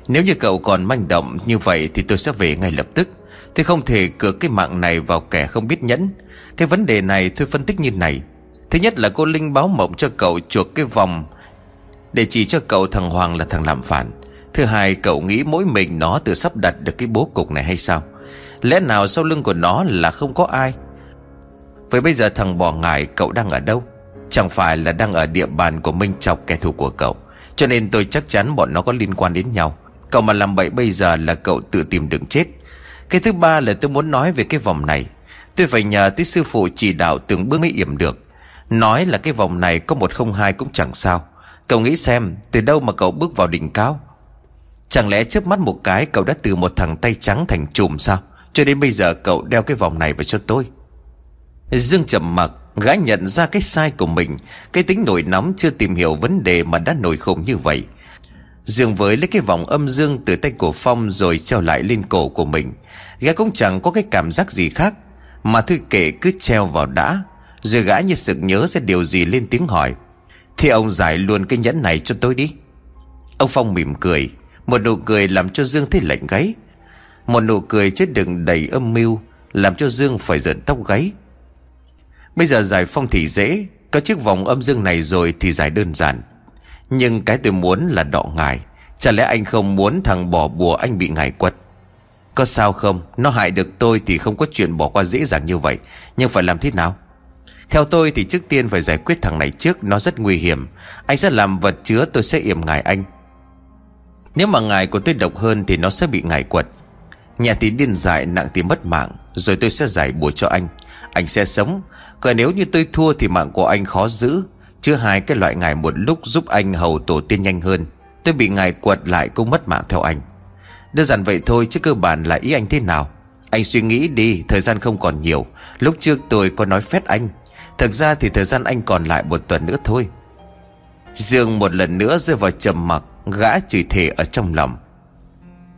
Nếu như cậu còn manh động như vậy thì tôi sẽ về ngay lập tức. Tôi không thể cược cái mạng này vào kẻ không biết nhẫn. Cái vấn đề này tôi phân tích như này. Thứ nhất là cô Linh báo mộng cho cậu chuộc cái vòng Để chỉ cho cậu thằng Hoàng là thằng làm phản. Thứ hai, cậu nghĩ mỗi mình nó tự sắp đặt được cái bố cục này hay sao? Lẽ nào sau lưng của nó là không có ai? Vậy bây giờ thằng bỏ ngải, cậu đang ở đâu? Chẳng phải là đang ở địa bàn của Minh Chọc kẻ thù của cậu, Cho nên tôi chắc chắn bọn nó có liên quan đến nhau. Cậu mà làm bậy bây giờ là cậu tự tìm đường chết. Cái thứ ba là tôi muốn nói về cái vòng này. Tôi phải nhờ tới sư phụ chỉ đạo từng bước mới yểm được. Nói là cái vòng này có một không hai cũng chẳng sao. Cậu nghĩ xem, từ đâu mà cậu bước vào đỉnh cao? Chẳng lẽ trước mắt một cái cậu đã từ một thằng tay trắng thành chùm sao? Cho đến bây giờ cậu đeo cái vòng này vào cho tôi. Dương trầm mặc Gã nhận ra cái sai của mình, Cái tính nổi nóng chưa tìm hiểu vấn đề Mà đã nổi khủng như vậy. Dương với lấy cái vòng âm dương từ tay của Phong Rồi treo lại lên cổ của mình. Gã cũng chẳng có cái cảm giác gì khác, Mà thôi kể cứ treo vào đã. Rồi gã như sực nhớ ra điều gì lên tiếng hỏi. Thì ông giải luôn cái nhẫn này cho tôi đi. Ông Phong mỉm cười, Một nụ cười làm cho Dương thấy lạnh gáy. Một nụ cười chết đừng đầy âm mưu, Làm cho Dương phải giận tóc gáy. Bây giờ giải phong thì dễ, Có chiếc vòng âm dương này rồi thì giải đơn giản. Nhưng cái tôi muốn là đọ ngài, Chả lẽ anh không muốn thằng bỏ bùa anh bị ngài quật? Có sao không? Nó hại được tôi thì không có chuyện bỏ qua dễ dàng như vậy, Nhưng phải làm thế nào? Theo tôi thì trước tiên phải giải quyết thằng này trước, Nó rất nguy hiểm. Anh sẽ làm vật chứa tôi sẽ yểm ngài anh. Nếu mà ngài của tôi độc hơn Thì nó sẽ bị ngài quật. Nhà thì điên dại nặng thì mất mạng, Rồi tôi sẽ giải bùa cho anh. Anh sẽ sống. Còn nếu như tôi thua thì mạng của anh khó giữ. Chưa hai cái loại ngài một lúc giúp anh hầu tổ tiên nhanh hơn. Tôi bị ngài quật lại cũng mất mạng theo anh. Đơn giản vậy thôi chứ cơ bản là ý anh thế nào? Anh suy nghĩ đi, Thời gian không còn nhiều. Lúc trước tôi có nói phép anh. Thực ra thì thời gian anh còn lại một tuần nữa thôi. Dương một lần nữa rơi vào trầm mặc, Gã chửi thề ở trong lòng.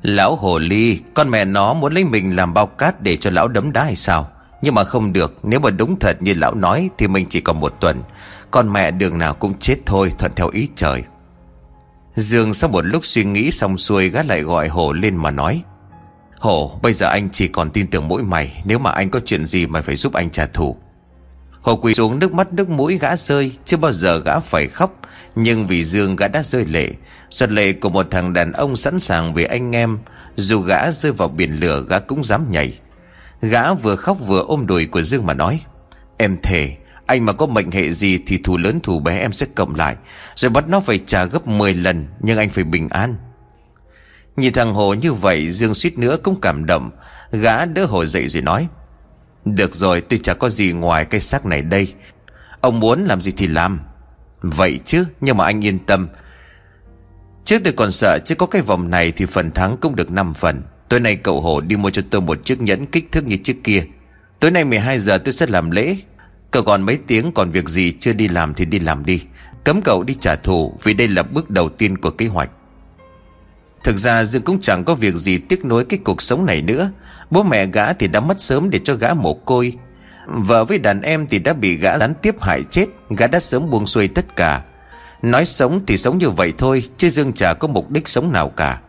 Lão hồ ly, Con mẹ nó muốn lấy mình làm bao cát Để cho lão đấm đá hay sao? Nhưng mà không được, Nếu mà đúng thật như lão nói Thì mình chỉ còn một tuần. Con mẹ đường nào cũng chết thôi, Thuận theo ý trời. Dương sau một lúc suy nghĩ xong xuôi gã lại gọi hồ lên mà nói. Hổ bây giờ anh chỉ còn tin tưởng mỗi mày, Nếu mà anh có chuyện gì mày phải giúp anh trả thù. Hổ quỳ xuống nước mắt nước mũi gã rơi, Chưa bao giờ gã phải khóc. Nhưng vì Dương gã đã rơi lệ Giọt lệ của một thằng đàn ông sẵn sàng vì anh em, Dù gã rơi vào biển lửa gã cũng dám nhảy. Gã vừa khóc vừa ôm đùi của Dương mà nói, Em thề, anh mà có mệnh hệ gì thì thù lớn thù bé em sẽ cộng lại, Rồi bắt nó phải trả gấp 10 lần, Nhưng anh phải bình an. Nhìn thằng Hồ như vậy, Dương suýt nữa cũng cảm động. Gã đỡ Hồ dậy rồi nói, Được rồi, tôi chả có gì ngoài cái xác này đây. Ông muốn làm gì thì làm. Vậy chứ, Nhưng mà anh yên tâm. Trước tôi còn sợ chứ có cái vòng này Thì phần thắng cũng được 5 phần. Tối nay cậu Hồ đi mua cho tôi một chiếc nhẫn kích thước như trước kia. Tối nay 12 giờ tôi sẽ làm lễ. Cậu còn mấy tiếng, còn việc gì chưa đi làm thì đi làm đi. Cấm cậu đi trả thù, Vì đây là bước đầu tiên của kế hoạch. Thực ra Dương cũng chẳng có việc gì tiếc nối cái cuộc sống này nữa. Bố mẹ gã thì đã mất sớm để cho gã mồ côi. Vợ với đàn em thì đã bị gã gián tiếp hại chết, Gã đã sớm buông xuôi tất cả. Nói sống thì sống như vậy thôi, Chứ Dương chả có mục đích sống nào cả.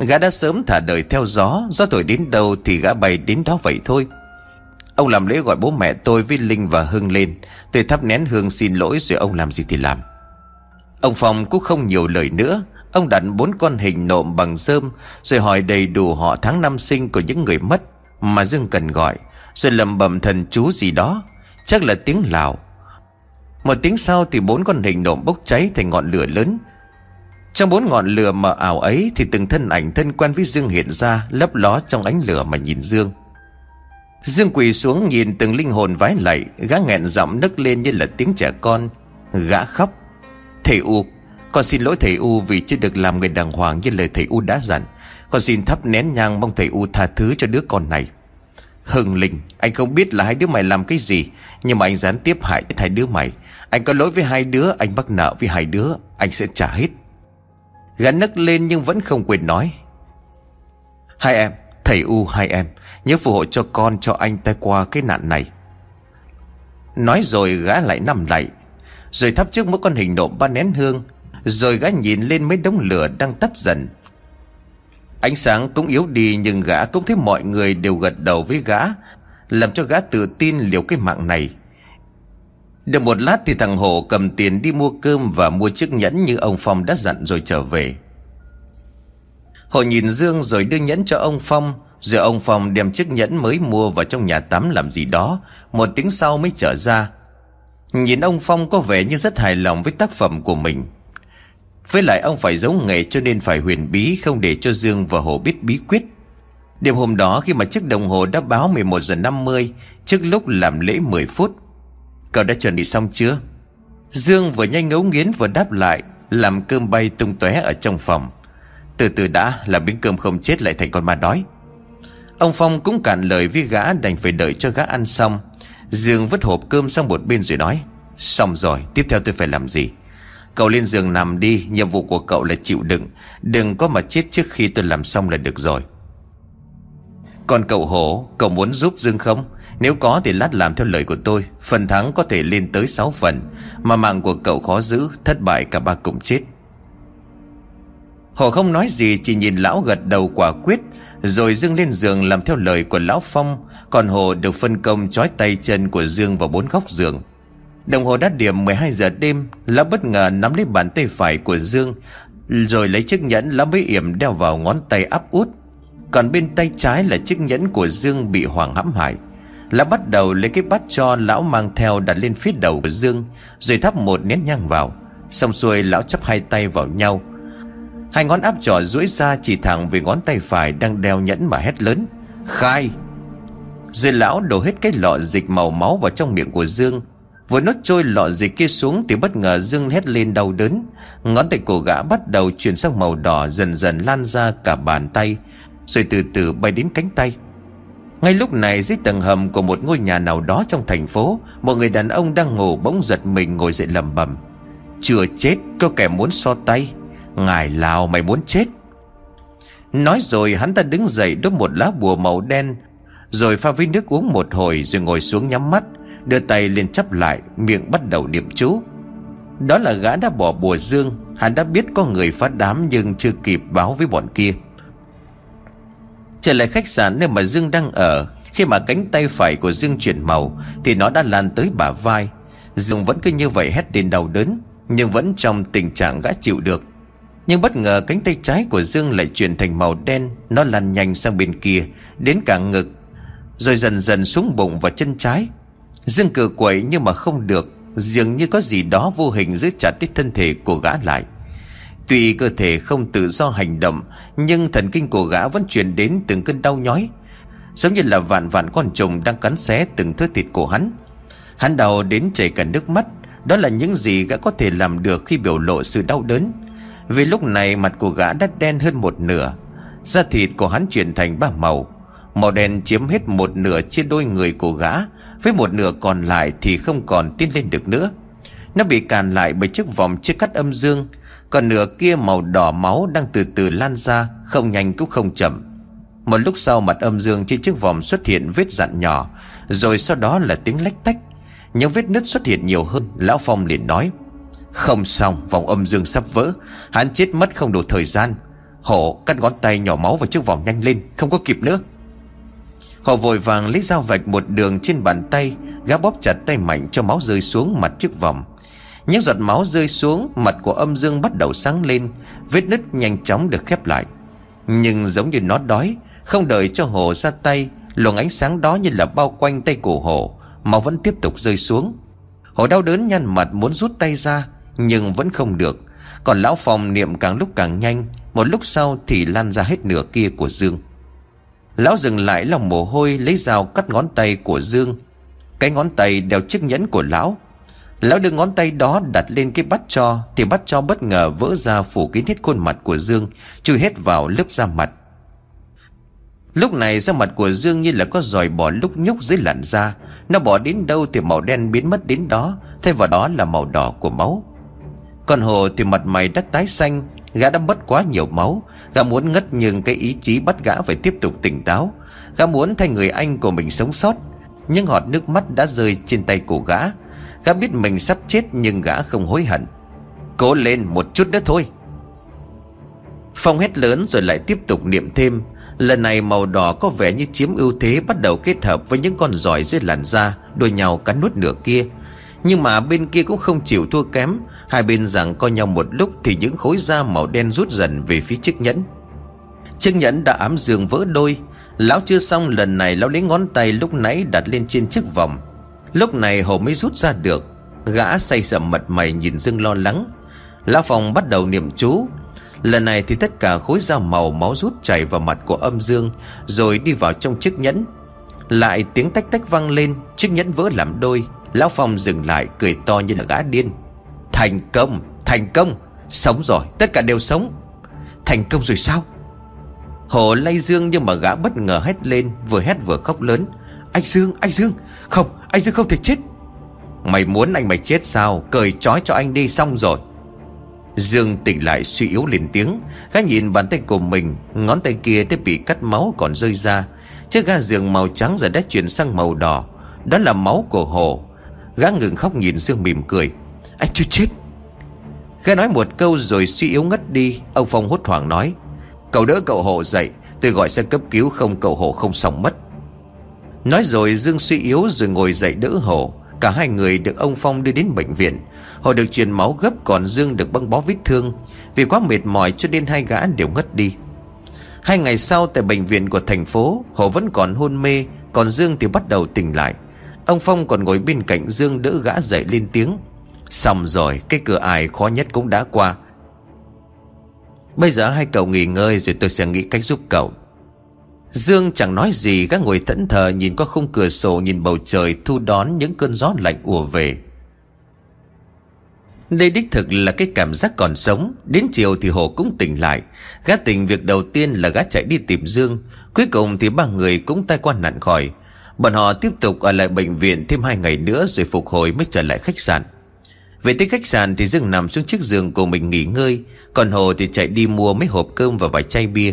Gã đã sớm thả đời theo gió Gió thổi đến đâu thì gã bay đến đó vậy thôi. Ông làm lễ gọi bố mẹ tôi với Linh và Hưng lên. Tôi thắp nén hương xin lỗi rồi ông làm gì thì làm. Ông Phong cũng không nhiều lời nữa. Ông đặt bốn con hình nộm bằng sơm, Rồi hỏi đầy đủ họ tháng năm sinh của những người mất Mà Dương cần gọi. Rồi lầm bầm thần chú gì đó. Chắc là tiếng Lào. Một tiếng sau thì bốn con hình nộm bốc cháy thành ngọn lửa lớn. Trong bốn ngọn lửa mờ ảo ấy Thì từng thân ảnh thân quen với Dương hiện ra, Lấp ló trong ánh lửa mà nhìn Dương. Dương quỳ xuống nhìn từng linh hồn vái lạy, Gã nghẹn giọng nấc lên như là tiếng trẻ con. Gã khóc. Thầy U, Con xin lỗi thầy U vì chưa được làm người đàng hoàng như lời thầy U đã dặn. Con xin thắp nén nhang mong thầy U tha thứ cho đứa con này. Hưng Linh, Anh không biết là hai đứa mày làm cái gì, Nhưng mà anh gián tiếp hại hai đứa mày. Anh có lỗi với hai đứa, Anh bắt nợ với hai đứa, Anh sẽ trả hết. Gã nấc lên nhưng vẫn không quên nói. Hai em, Thầy U hai em, Nhớ phù hộ cho con cho anh ta qua cái nạn này. Nói rồi gã lại nằm lại, Rồi thắp trước mỗi con hình nộm ba nén hương, Rồi gã nhìn lên mấy đống lửa đang tắt dần. Ánh sáng cũng yếu đi Nhưng gã cũng thấy mọi người đều gật đầu với gã, Làm cho gã tự tin liều cái mạng này. Được một lát thì thằng Hổ cầm tiền đi mua cơm Và mua chiếc nhẫn như ông Phong đã dặn rồi trở về. Hổ nhìn Dương rồi đưa nhẫn cho ông Phong, rồi ông Phong đem chiếc nhẫn mới mua vào trong nhà tắm làm gì đó. Một tiếng sau mới trở ra. Nhìn ông Phong có vẻ như rất hài lòng với tác phẩm của mình. Với lại ông phải giấu nghề cho nên phải huyền bí, Không để cho Dương và Hồ biết bí quyết. Đêm hôm đó khi mà chiếc đồng hồ đã báo 11 giờ 50 Trước lúc làm lễ 10 phút, Cậu đã chuẩn bị xong chưa? Dương vừa nhanh ngấu nghiến vừa đáp lại, Làm cơm bay tung tóe ở trong phòng. Từ từ đã, làm miếng cơm không chết lại thành con ma đói. Ông Phong cũng cạn lời với gã đành phải đợi cho gã ăn xong. Dương vứt hộp cơm sang một bên rồi nói, Xong rồi, tiếp theo tôi phải làm gì? Cậu lên giường nằm đi, Nhiệm vụ của cậu là chịu đựng. Đừng có mà chết trước khi tôi làm xong là được rồi. Còn cậu hổ, Cậu muốn giúp Dương không? Nếu có thì lát làm theo lời của tôi. Phần thắng có thể lên tới 6 phần. Mà mạng của cậu khó giữ, Thất bại cả ba cùng chết. Hổ không nói gì, Chỉ nhìn lão gật đầu quả quyết, Rồi Dương lên giường làm theo lời của Lão Phong. Còn Hồ được phân công trói tay chân của Dương vào bốn góc giường. Đồng hồ đã điểm 12 giờ đêm, Lão bất ngờ nắm lấy bàn tay phải của Dương, Rồi lấy chiếc nhẫn Lão mới yểm đeo vào ngón tay áp út. Còn bên tay trái là chiếc nhẫn của Dương bị Hoàng hãm hại. Lão bắt đầu lấy cái bát cho lão mang theo đặt lên phía đầu của Dương, Rồi thắp một nén nhang vào. Xong xuôi, lão chắp hai tay vào nhau. Hai ngón áp trỏ duỗi ra chỉ thẳng về ngón tay phải đang đeo nhẫn mà hét lớn, Khai! Rồi lão đổ hết cái lọ dịch màu máu vào trong miệng của Dương Vừa nốt trôi lọ dịch kia xuống thì bất ngờ Dương hét lên đau đớn. Ngón tay của gã bắt đầu chuyển sang màu đỏ, dần dần lan ra cả bàn tay, Rồi từ từ bay đến cánh tay. Ngay lúc này, dưới tầng hầm của một ngôi nhà nào đó trong thành phố, Một người đàn ông đang ngủ bỗng giật mình ngồi dậy lầm bầm Chưa chết, có kẻ muốn so tay. Ngài Lào, mày muốn chết. Nói rồi, hắn ta đứng dậy đốt một lá bùa màu đen, Rồi pha với nước uống một hồi, rồi ngồi xuống nhắm mắt. Đưa tay lên chắp lại, Miệng bắt đầu niệm chú. Đó là gã đã bỏ bùa dương, Hắn đã biết có người phát đám Nhưng chưa kịp báo với bọn kia. Trở lại khách sạn nơi mà Dương đang ở, Khi mà cánh tay phải của Dương chuyển màu Thì nó đã lan tới bả vai. Dương vẫn cứ như vậy hét đến đau đớn, Nhưng vẫn trong tình trạng gã chịu được. Nhưng bất ngờ cánh tay trái của Dương lại chuyển thành màu đen, Nó lan nhanh sang bên kia, Đến cả ngực, Rồi dần dần xuống bụng và chân trái. Dương cử quậy nhưng mà không được, Dường như có gì đó vô hình giữ chặt đến thân thể của gã lại. Tuy cơ thể không tự do hành động, Nhưng thần kinh của gã vẫn truyền đến từng cơn đau nhói, Giống như là vạn vạn con trùng đang cắn xé từng thớ thịt của hắn. Hắn đau đến chảy cả nước mắt, Đó là những gì gã có thể làm được khi biểu lộ sự đau đớn. Vì lúc này mặt của gã đã đen hơn một nửa, Da thịt của hắn chuyển thành ba màu. Màu đen chiếm hết một nửa trên đôi người của gã với một nửa còn lại thì không còn tiến lên được nữa. Nó bị càn lại bởi chiếc vòng chưa cắt âm dương. Còn nửa kia màu đỏ máu đang từ từ lan ra, Không nhanh cũng không chậm. Một lúc sau mặt âm dương trên chiếc vòng xuất hiện vết dặn nhỏ, Rồi sau đó là tiếng lách tách. Những vết nứt xuất hiện nhiều hơn, Lão Phong liền nói, Không xong, vòng âm dương sắp vỡ, Hắn chết mất không đủ thời gian. Hổ, cắt ngón tay nhỏ máu vào chiếc vòng nhanh lên, Không có kịp nữa. Họ vội vàng lấy dao vạch một đường trên bàn tay, Gã bóp chặt tay mạnh cho máu rơi xuống mặt chiếc vòng. Những giọt máu rơi xuống, Mặt của âm dương bắt đầu sáng lên, Vết nứt nhanh chóng được khép lại. Nhưng giống như nó đói, Không đợi cho hồ ra tay, Luồng ánh sáng đó như là bao quanh tay của hồ, Máu vẫn tiếp tục rơi xuống. Hồ đau đớn nhăn mặt muốn rút tay ra, Nhưng vẫn không được. Còn lão phòng niệm càng lúc càng nhanh, Một lúc sau thì lan ra hết nửa kia của Dương. Lão dừng lại lòng mồ hôi, Lấy dao cắt ngón tay của Dương. Cái ngón tay đeo chiếc nhẫn của lão. Lão đưa ngón tay đó đặt lên cái bát cho, Thì bát cho bất ngờ vỡ ra phủ kín hết khuôn mặt của Dương, Chui hết vào lớp da mặt. Lúc này da mặt của Dương như là có dòi bỏ lúc nhúc dưới làn da. Nó bỏ đến đâu thì màu đen biến mất đến đó, Thay vào đó là màu đỏ của máu. Còn Hồ thì mặt mày đã tái xanh Gã đã mất quá nhiều máu. Gã muốn ngất nhưng cái ý chí bắt gã phải tiếp tục tỉnh táo. Gã muốn thay người anh của mình sống sót. Nhưng họt nước mắt đã rơi trên tay của gã. Gã biết mình sắp chết nhưng gã không hối hận. Cố lên một chút nữa thôi. Phong hét lớn rồi lại tiếp tục niệm thêm. Lần này màu đỏ có vẻ như chiếm ưu thế, Bắt đầu kết hợp với những con giỏi dưới làn da Đôi nhau cắn nuốt nửa kia. Nhưng mà bên kia cũng không chịu thua kém. Hai bên rằng co nhau một lúc Thì những khối da màu đen rút dần về phía chiếc nhẫn. Chiếc nhẫn đã ám dương vỡ đôi. Lão chưa xong lần này lão lấy ngón tay lúc nãy đặt lên trên chiếc vòng. Lúc này hồ mới rút ra được. Gã say sầm mặt mày nhìn Dương lo lắng. Lão Phong bắt đầu niệm chú. Lần này thì tất cả khối da màu máu rút chảy vào mặt của âm dương, Rồi đi vào trong chiếc nhẫn. Lại tiếng tách tách vang lên, Chiếc nhẫn vỡ làm đôi. Lão Phong dừng lại, cười to như là gã điên. Thành công, thành công. Sống rồi, tất cả đều sống. Thành công rồi sao? Hồ lay Dương nhưng mà gã bất ngờ hét lên Vừa hét vừa khóc lớn. Anh Dương, anh Dương. Không, anh Dương không thể chết. Mày muốn anh mày chết sao? Cởi trói cho anh đi xong rồi. Dương tỉnh lại suy yếu lên tiếng. Gã nhìn bàn tay của mình Ngón tay kia đã bị cắt máu còn rơi ra. Chiếc ga giường màu trắng giờ đã chuyển sang màu đỏ. Đó là máu của hồ. Gã ngừng khóc nhìn Dương mỉm cười. Anh chưa chết. Gã nói một câu rồi suy yếu ngất đi. Ông Phong hốt hoảng nói, Cậu đỡ cậu hộ dậy, Tôi gọi xe cấp cứu không cậu hộ không xong mất. Nói rồi Dương suy yếu rồi ngồi dậy đỡ hộ. Cả hai người được ông Phong đưa đến bệnh viện. Họ được truyền máu gấp, còn Dương được băng bó vết thương. Vì quá mệt mỏi cho nên hai gã đều ngất đi. Hai ngày sau tại bệnh viện của thành phố Hổ vẫn còn hôn mê, Còn Dương thì bắt đầu tỉnh lại. Ông Phong còn ngồi bên cạnh Dương đỡ gã dậy lên tiếng. Xong rồi, cái cửa ải khó nhất cũng đã qua. Bây giờ hai cậu nghỉ ngơi rồi tôi sẽ nghĩ cách giúp cậu. Dương chẳng nói gì gác ngồi thẫn thờ nhìn qua khung cửa sổ, nhìn bầu trời, thu đón những cơn gió lạnh ùa về. Đây đích thực là cái cảm giác còn sống. Đến chiều thì Hồ cũng tỉnh lại. Gã tỉnh việc đầu tiên là gã chạy đi tìm Dương. Cuối cùng thì ba người cũng tai qua nạn khỏi. Bọn họ tiếp tục ở lại bệnh viện thêm hai ngày nữa Rồi phục hồi mới trở lại khách sạn. Về tới khách sạn thì Dương nằm xuống chiếc giường của mình nghỉ ngơi, Còn Hồ thì chạy đi mua mấy hộp cơm và vài chai bia.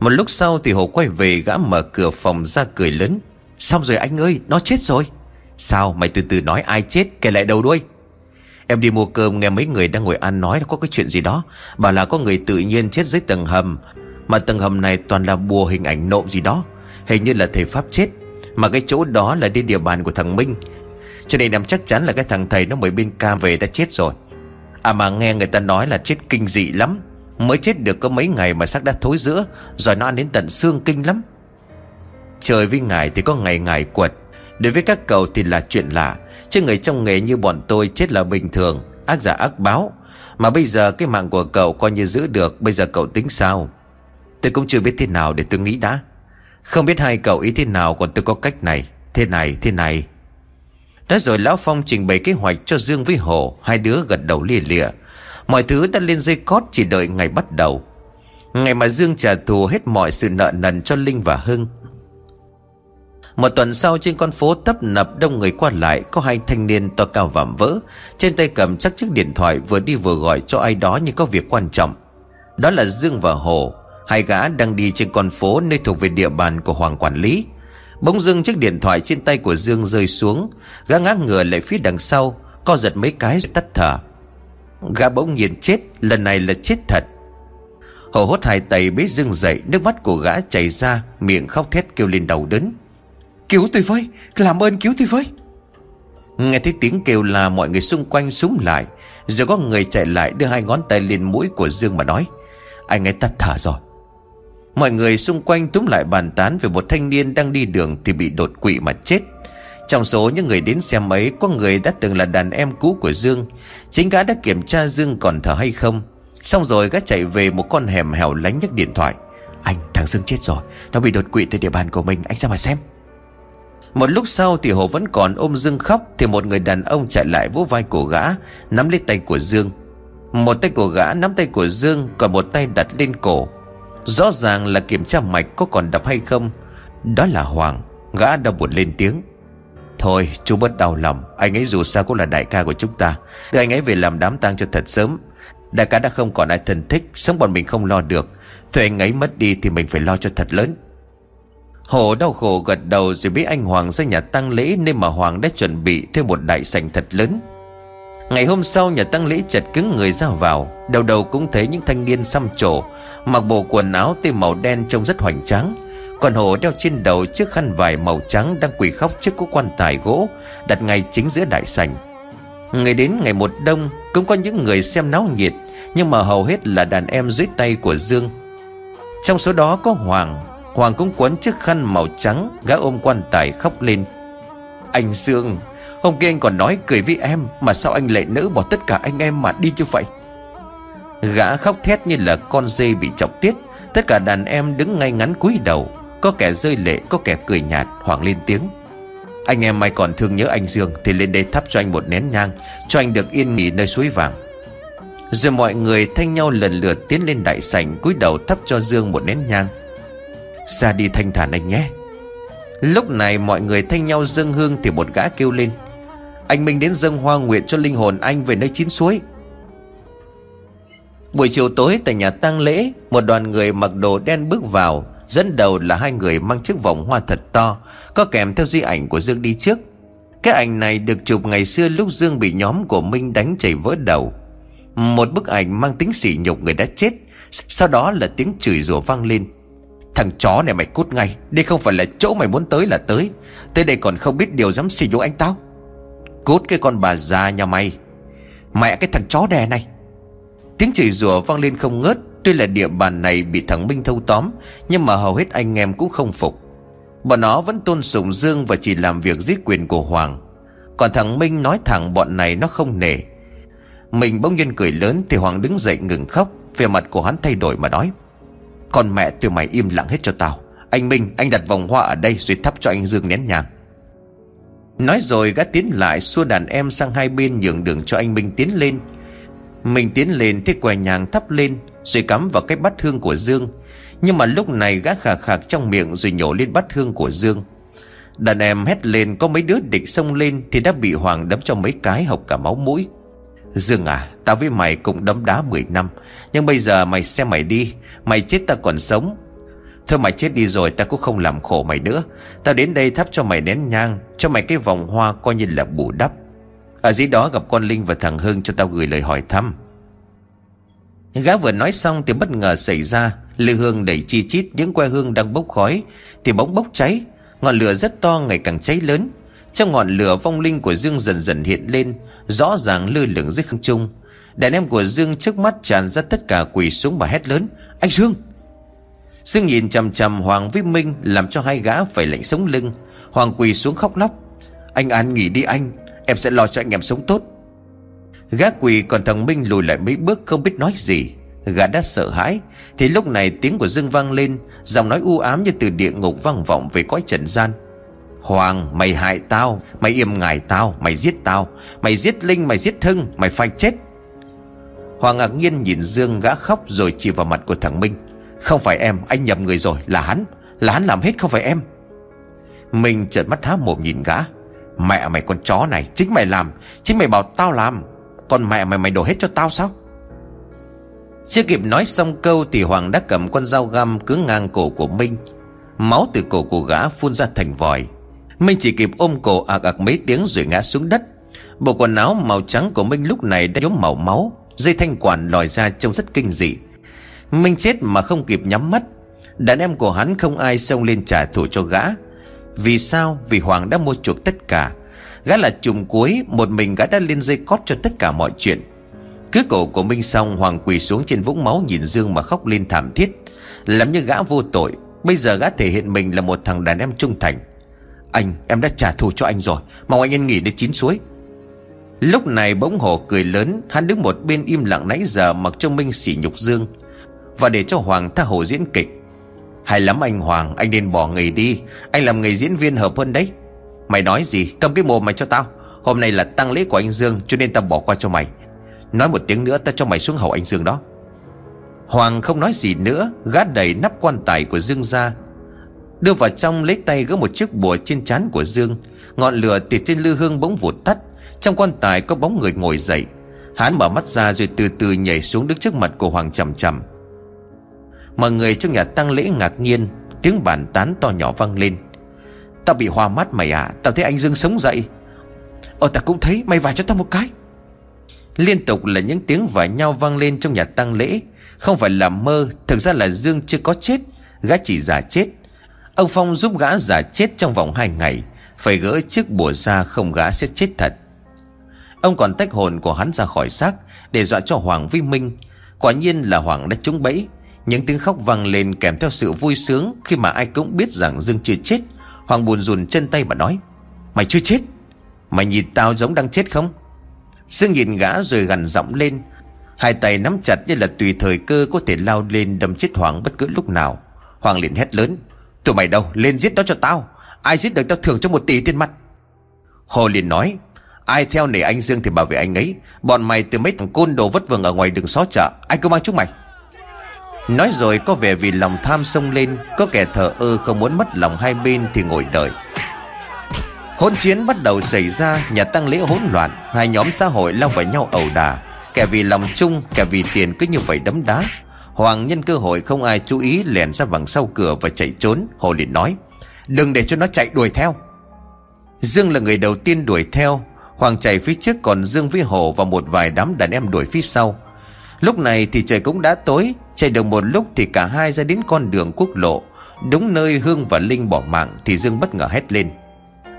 Một lúc sau thì Hồ quay về gã mở cửa phòng ra cười lớn. Xong rồi anh ơi, nó chết rồi. Sao, mày từ từ nói ai chết, kể lại đầu đuôi. Em đi mua cơm, nghe mấy người đang ngồi ăn nói có cái chuyện gì đó, Bảo là có người tự nhiên chết dưới tầng hầm. Mà tầng hầm này toàn là bùa hình ảnh nộm gì đó, Hình như là thầy Pháp chết. Mà cái chỗ đó là đi địa bàn của thằng Minh cho nên em chắc chắn là cái thằng thầy nó mới bên ca về đã chết rồi. À mà nghe người ta nói là chết kinh dị lắm. Mới chết được có mấy ngày mà xác đã thối giữa, Rồi nó ăn đến tận xương kinh lắm. Trời với ngài thì có ngày ngài quật. Đối với các cậu thì là chuyện lạ. Chứ người trong nghề như bọn tôi chết là bình thường, Ác giả ác báo. Mà bây giờ cái mạng của cậu coi như giữ được, Bây giờ cậu tính sao? Tôi cũng chưa biết thế nào để tôi nghĩ đã. Không biết hai cậu ý thế nào, Còn tôi có cách này, Thế này thế này. Nói rồi Lão Phong trình bày kế hoạch cho Dương với Hồ, Hai đứa gật đầu lìa lịa. Mọi thứ đã lên dây cót chỉ đợi ngày bắt đầu. Ngày mà Dương trả thù hết mọi sự nợ nần cho Linh và Hưng. Một tuần sau trên con phố tấp nập đông người qua lại, Có hai thanh niên to cao vạm vỡ. Trên tay cầm chắc chiếc điện thoại vừa đi vừa gọi cho ai đó như có việc quan trọng. Đó là Dương và Hồ, Hai gã đang đi trên con phố nơi thuộc về địa bàn của Hoàng quản lý. Bỗng dưng chiếc điện thoại trên tay của Dương rơi xuống. Gã ngã ngửa lại phía đằng sau, Co giật mấy cái rồi tắt thở. Gã bỗng nhiên chết, Lần này là chết thật. Hổ hốt hai tay bế dương dậy, Nước mắt của gã chảy ra, Miệng khóc thét kêu lên đầu đớn. Cứu tôi với, Làm ơn cứu tôi với. Nghe thấy tiếng kêu là mọi người xung quanh súng lại. Rồi có người chạy lại đưa hai ngón tay lên mũi của Dương mà nói, Anh ấy tắt thở rồi. Mọi người xung quanh túm lại bàn tán về một thanh niên đang đi đường thì bị đột quỵ mà chết. Trong số những người đến xem ấy, Có người đã từng là đàn em cũ của Dương. Chính gã đã kiểm tra Dương còn thở hay không. Xong rồi gã chạy về một con hẻm hẻo lánh nhấc điện thoại. Anh thằng Dương chết rồi, Nó bị đột quỵ tại địa bàn của mình, Anh ra mà xem. Một lúc sau thì Hồ vẫn còn ôm Dương khóc, Thì một người đàn ông chạy lại vỗ vai của gã, Nắm lấy tay của Dương. Một tay của gã nắm tay của Dương, Còn một tay đặt lên cổ. Rõ ràng là kiểm tra mạch có còn đập hay không, Đó là Hoàng Gã đã buồn lên tiếng. Thôi, chú bớt đau lòng, Anh ấy dù sao cũng là đại ca của chúng ta. Đưa anh ấy về làm đám tang cho thật sớm, Đại ca đã không còn ai thân thích, Sống bọn mình không lo được. Thôi anh ấy mất đi thì mình phải lo cho thật lớn. Hồ đau khổ gật đầu rồi biết anh Hoàng ra nhà tăng lễ Nên mà Hoàng đã chuẩn bị thêm một đại sảnh thật lớn. Ngày hôm sau, nhà tăng lễ chật cứng người ra vào. Đầu đầu cũng thấy những thanh niên xăm trổ, Mặc bộ quần áo tê màu đen trông rất hoành tráng. Còn hổ đeo trên đầu chiếc khăn vải màu trắng Đang quỳ khóc trước cố quan tài gỗ, Đặt ngay chính giữa đại sảnh. Ngày đến ngày một đông, Cũng có những người xem náo nhiệt, Nhưng mà hầu hết là đàn em dưới tay của Dương. Trong số đó có Hoàng. Hoàng cũng quấn chiếc khăn màu trắng, Gã ôm quan tài khóc lên. Anh Dương! Hôm kia anh còn nói cười với em, Mà sao anh lại nỡ bỏ tất cả anh em mà đi như vậy? Gã khóc thét như là con dê bị chọc tiết. Tất cả đàn em đứng ngay ngắn cúi đầu. Có kẻ rơi lệ, Có kẻ cười nhạt Hoàng lên tiếng. Anh em mai còn thương nhớ anh Dương, Thì lên đây thắp cho anh một nén nhang, Cho anh được yên nghỉ nơi suối vàng. Rồi mọi người thanh nhau lần lượt tiến lên đại sảnh, cúi đầu thắp cho Dương một nén nhang. Ra đi thanh thản anh nhé. Lúc này mọi người thanh nhau dâng hương Thì một gã kêu lên. Anh Minh đến dâng hoa nguyện cho linh hồn anh về nơi chín suối. Buổi chiều tối, tại nhà tang lễ, Một đoàn người mặc đồ đen bước vào, Dẫn đầu là hai người mang chiếc vòng hoa thật to, Có kèm theo di ảnh của Dương đi trước. Cái ảnh này được chụp ngày xưa lúc Dương bị nhóm của Minh đánh chảy vỡ đầu. Một bức ảnh mang tính sỉ nhục người đã chết, Sau đó là tiếng chửi rủa vang lên. Thằng chó này mày cút ngay, Đây không phải là chỗ mày muốn tới là tới. Tới đây còn không biết điều dám sỉ nhục anh tao. Cút cái con bà già nhà mày. Mẹ cái thằng chó đè này. Tiếng chửi rủa vang lên không ngớt, Tuy là địa bàn này bị thằng Minh thâu tóm, Nhưng mà hầu hết anh em cũng không phục. Bọn nó vẫn tôn sùng Dương Và chỉ làm việc giết quyền của Hoàng. Còn thằng Minh nói thẳng bọn này nó không nể. Mình bỗng nhiên cười lớn Thì Hoàng đứng dậy ngừng khóc Về mặt của hắn thay đổi mà nói, Con mẹ tụi mày im lặng hết cho tao. Anh Minh, anh đặt vòng hoa ở đây Rồi thắp cho anh Dương nén nhàng Nói rồi gã tiến lại xua đàn em sang hai bên nhường đường cho anh Minh tiến lên. Mình tiến lên thế quầy nhàng thắp lên, Rồi cắm vào cái bát hương của Dương. Nhưng mà lúc này gã khà khạc trong miệng rồi nhổ lên bát hương của Dương. Đàn em hét lên, có mấy đứa địch xông lên Thì đã bị Hoàng đấm cho mấy cái học cả máu mũi. Dương à Tao với mày cũng đấm đá 10 năm, Nhưng bây giờ mày xem mày đi, Mày chết ta còn sống Thôi mày chết đi rồi ta cũng không làm khổ mày nữa. Ta đến đây thắp cho mày nén nhang, Cho mày cái vòng hoa coi như là bù đắp. Ở dưới đó gặp con Linh và thằng Hưng cho tao gửi lời hỏi thăm. Gã vừa nói xong thì bất ngờ xảy ra, Lư hương đẩy chi chít, những que hương đang bốc khói, Thì bỗng bốc cháy. Ngọn lửa rất to, ngày càng cháy lớn. Trong ngọn lửa, vong linh của Dương dần dần hiện lên, Rõ ràng lơ lửng dưới không trung. Đàn em của Dương trước mắt tràn ra tất cả quỳ xuống và hét lớn, Anh Dương! Dương nhìn chằm chằm Hoàng với Minh Làm cho hai gã phải lạnh sống lưng. Hoàng quỳ xuống khóc lóc. Anh An nghỉ đi anh, Em sẽ lo cho anh em sống tốt. Gã quỳ còn thằng Minh lùi lại mấy bước không biết nói gì. Gã đã sợ hãi. Thì lúc này tiếng của Dương vang lên, Giọng nói u ám như từ địa ngục vang vọng về cõi trần gian. Hoàng, mày hại tao, Mày im ngài tao, Mày giết tao. Mày giết Linh, mày giết Hưng, Mày phải chết. Hoàng ngạc nhiên nhìn Dương gã khóc rồi chỉ vào mặt của thằng Minh. Không phải em, anh nhầm người rồi. Là hắn. Là hắn làm hết không phải em. Minh trợn mắt há mồm nhìn gã. Mẹ mày con chó này, Chính mày làm. Chính mày bảo tao làm. Còn mẹ mày mày đổ hết cho tao sao? Chưa kịp nói xong câu Thì Hoàng đã cầm con dao găm Cứng ngang cổ của Minh. Máu từ cổ của gã phun ra thành vòi. Minh chỉ kịp ôm cổ ạc ạc mấy tiếng rồi ngã xuống đất. Bộ quần áo màu trắng của Minh lúc này đã nhuốm màu máu. Dây thanh quản lòi ra trông rất kinh dị. Minh chết mà không kịp nhắm mắt. Đàn em của hắn không ai xông lên trả thù cho gã. Vì sao? Vì Hoàng đã mua chuộc tất cả. Gã là chùm cuối, Một mình gã đã lên dây cót cho tất cả mọi chuyện. Cứ cổ của Minh xong, Hoàng quỳ xuống trên vũng máu nhìn Dương mà khóc lên thảm thiết. Làm như gã vô tội. Bây giờ gã thể hiện mình là một thằng đàn em trung thành. Anh, em đã trả thù cho anh rồi. Mong anh yên nghỉ đến chín suối. Lúc này bỗng hổ cười lớn. Hắn đứng một bên im lặng nãy giờ Mặc cho Minh sỉ nhục Dương. Và để cho Hoàng tha hồ diễn kịch. Hay lắm anh Hoàng, Anh nên bỏ nghề đi. Anh làm nghề diễn viên hợp hơn đấy. Mày nói gì? Cầm cái mồm mày cho tao. Hôm nay là tăng lễ của anh Dương, Cho nên tao bỏ qua cho mày. Nói một tiếng nữa, tao cho mày xuống hậu anh Dương đó. Hoàng không nói gì nữa Gát đầy nắp quan tài của Dương ra. Đưa vào trong lấy tay gỡ một chiếc bùa trên trán của Dương. Ngọn lửa từ trên lư hương bỗng vụt tắt. Trong quan tài có bóng người ngồi dậy. Hắn mở mắt ra rồi từ từ nhảy xuống đứng trước mặt của Hoàng chầm chầm Mọi người trong nhà tăng lễ ngạc nhiên, Tiếng bàn tán to nhỏ vang lên. Tao bị hoa mắt mày à Tao thấy anh Dương sống dậy. Ờ tao cũng thấy, mày vài cho tao một cái. Liên tục là những tiếng vải nhau vang lên trong nhà tăng lễ. Không phải là mơ, Thực ra là Dương chưa có chết, Gã chỉ giả chết. Ông Phong giúp gã giả chết trong vòng 2 ngày, Phải gỡ chiếc bùa ra không gã sẽ chết thật. Ông còn tách hồn của hắn ra khỏi xác Để dọa cho Hoàng Vi Minh. Quả nhiên là Hoàng đã trúng bẫy. Những tiếng khóc vang lên kèm theo sự vui sướng Khi mà ai cũng biết rằng Dương chưa chết. Hoàng buồn rùn chân tay mà nói, Mày chưa chết? Mày nhìn tao giống đang chết không? Dương nhìn gã rồi gằn giọng lên, Hai tay nắm chặt như là tùy thời cơ Có thể lao lên đâm chết Hoàng bất cứ lúc nào. Hoàng liền hét lớn, Tụi mày đâu, lên giết nó cho tao. Ai giết được tao thưởng cho một tỷ tiền mặt. Hồ liền nói, Ai theo nể anh Dương thì bảo vệ anh ấy. Bọn mày từ mấy thằng côn đồ vất vưởng ở ngoài đường xó chợ, Ai cứ mang chúng mày. Nói rồi có vẻ vì lòng tham sông lên, Có kẻ thờ ơ không muốn mất lòng hai bên Thì ngồi đợi. Hỗn chiến bắt đầu xảy ra, Nhà tăng lễ hỗn loạn, Hai nhóm xã hội lao vào nhau ẩu đà Kẻ vì lòng chung, Kẻ vì tiền cứ như vậy đấm đá. Hoàng nhân cơ hội không ai chú ý lèn ra bằng sau cửa và chạy trốn, Hồ liền nói, Đừng để cho nó chạy đuổi theo. Dương là người đầu tiên đuổi theo. Hoàng chạy phía trước, còn Dương với Hồ Và một vài đám đàn em đuổi phía sau. Lúc này thì trời cũng đã tối, Chạy được một lúc thì cả hai ra đến con đường quốc lộ. Đúng nơi Hương và Linh bỏ mạng Thì Dương bất ngờ hét lên.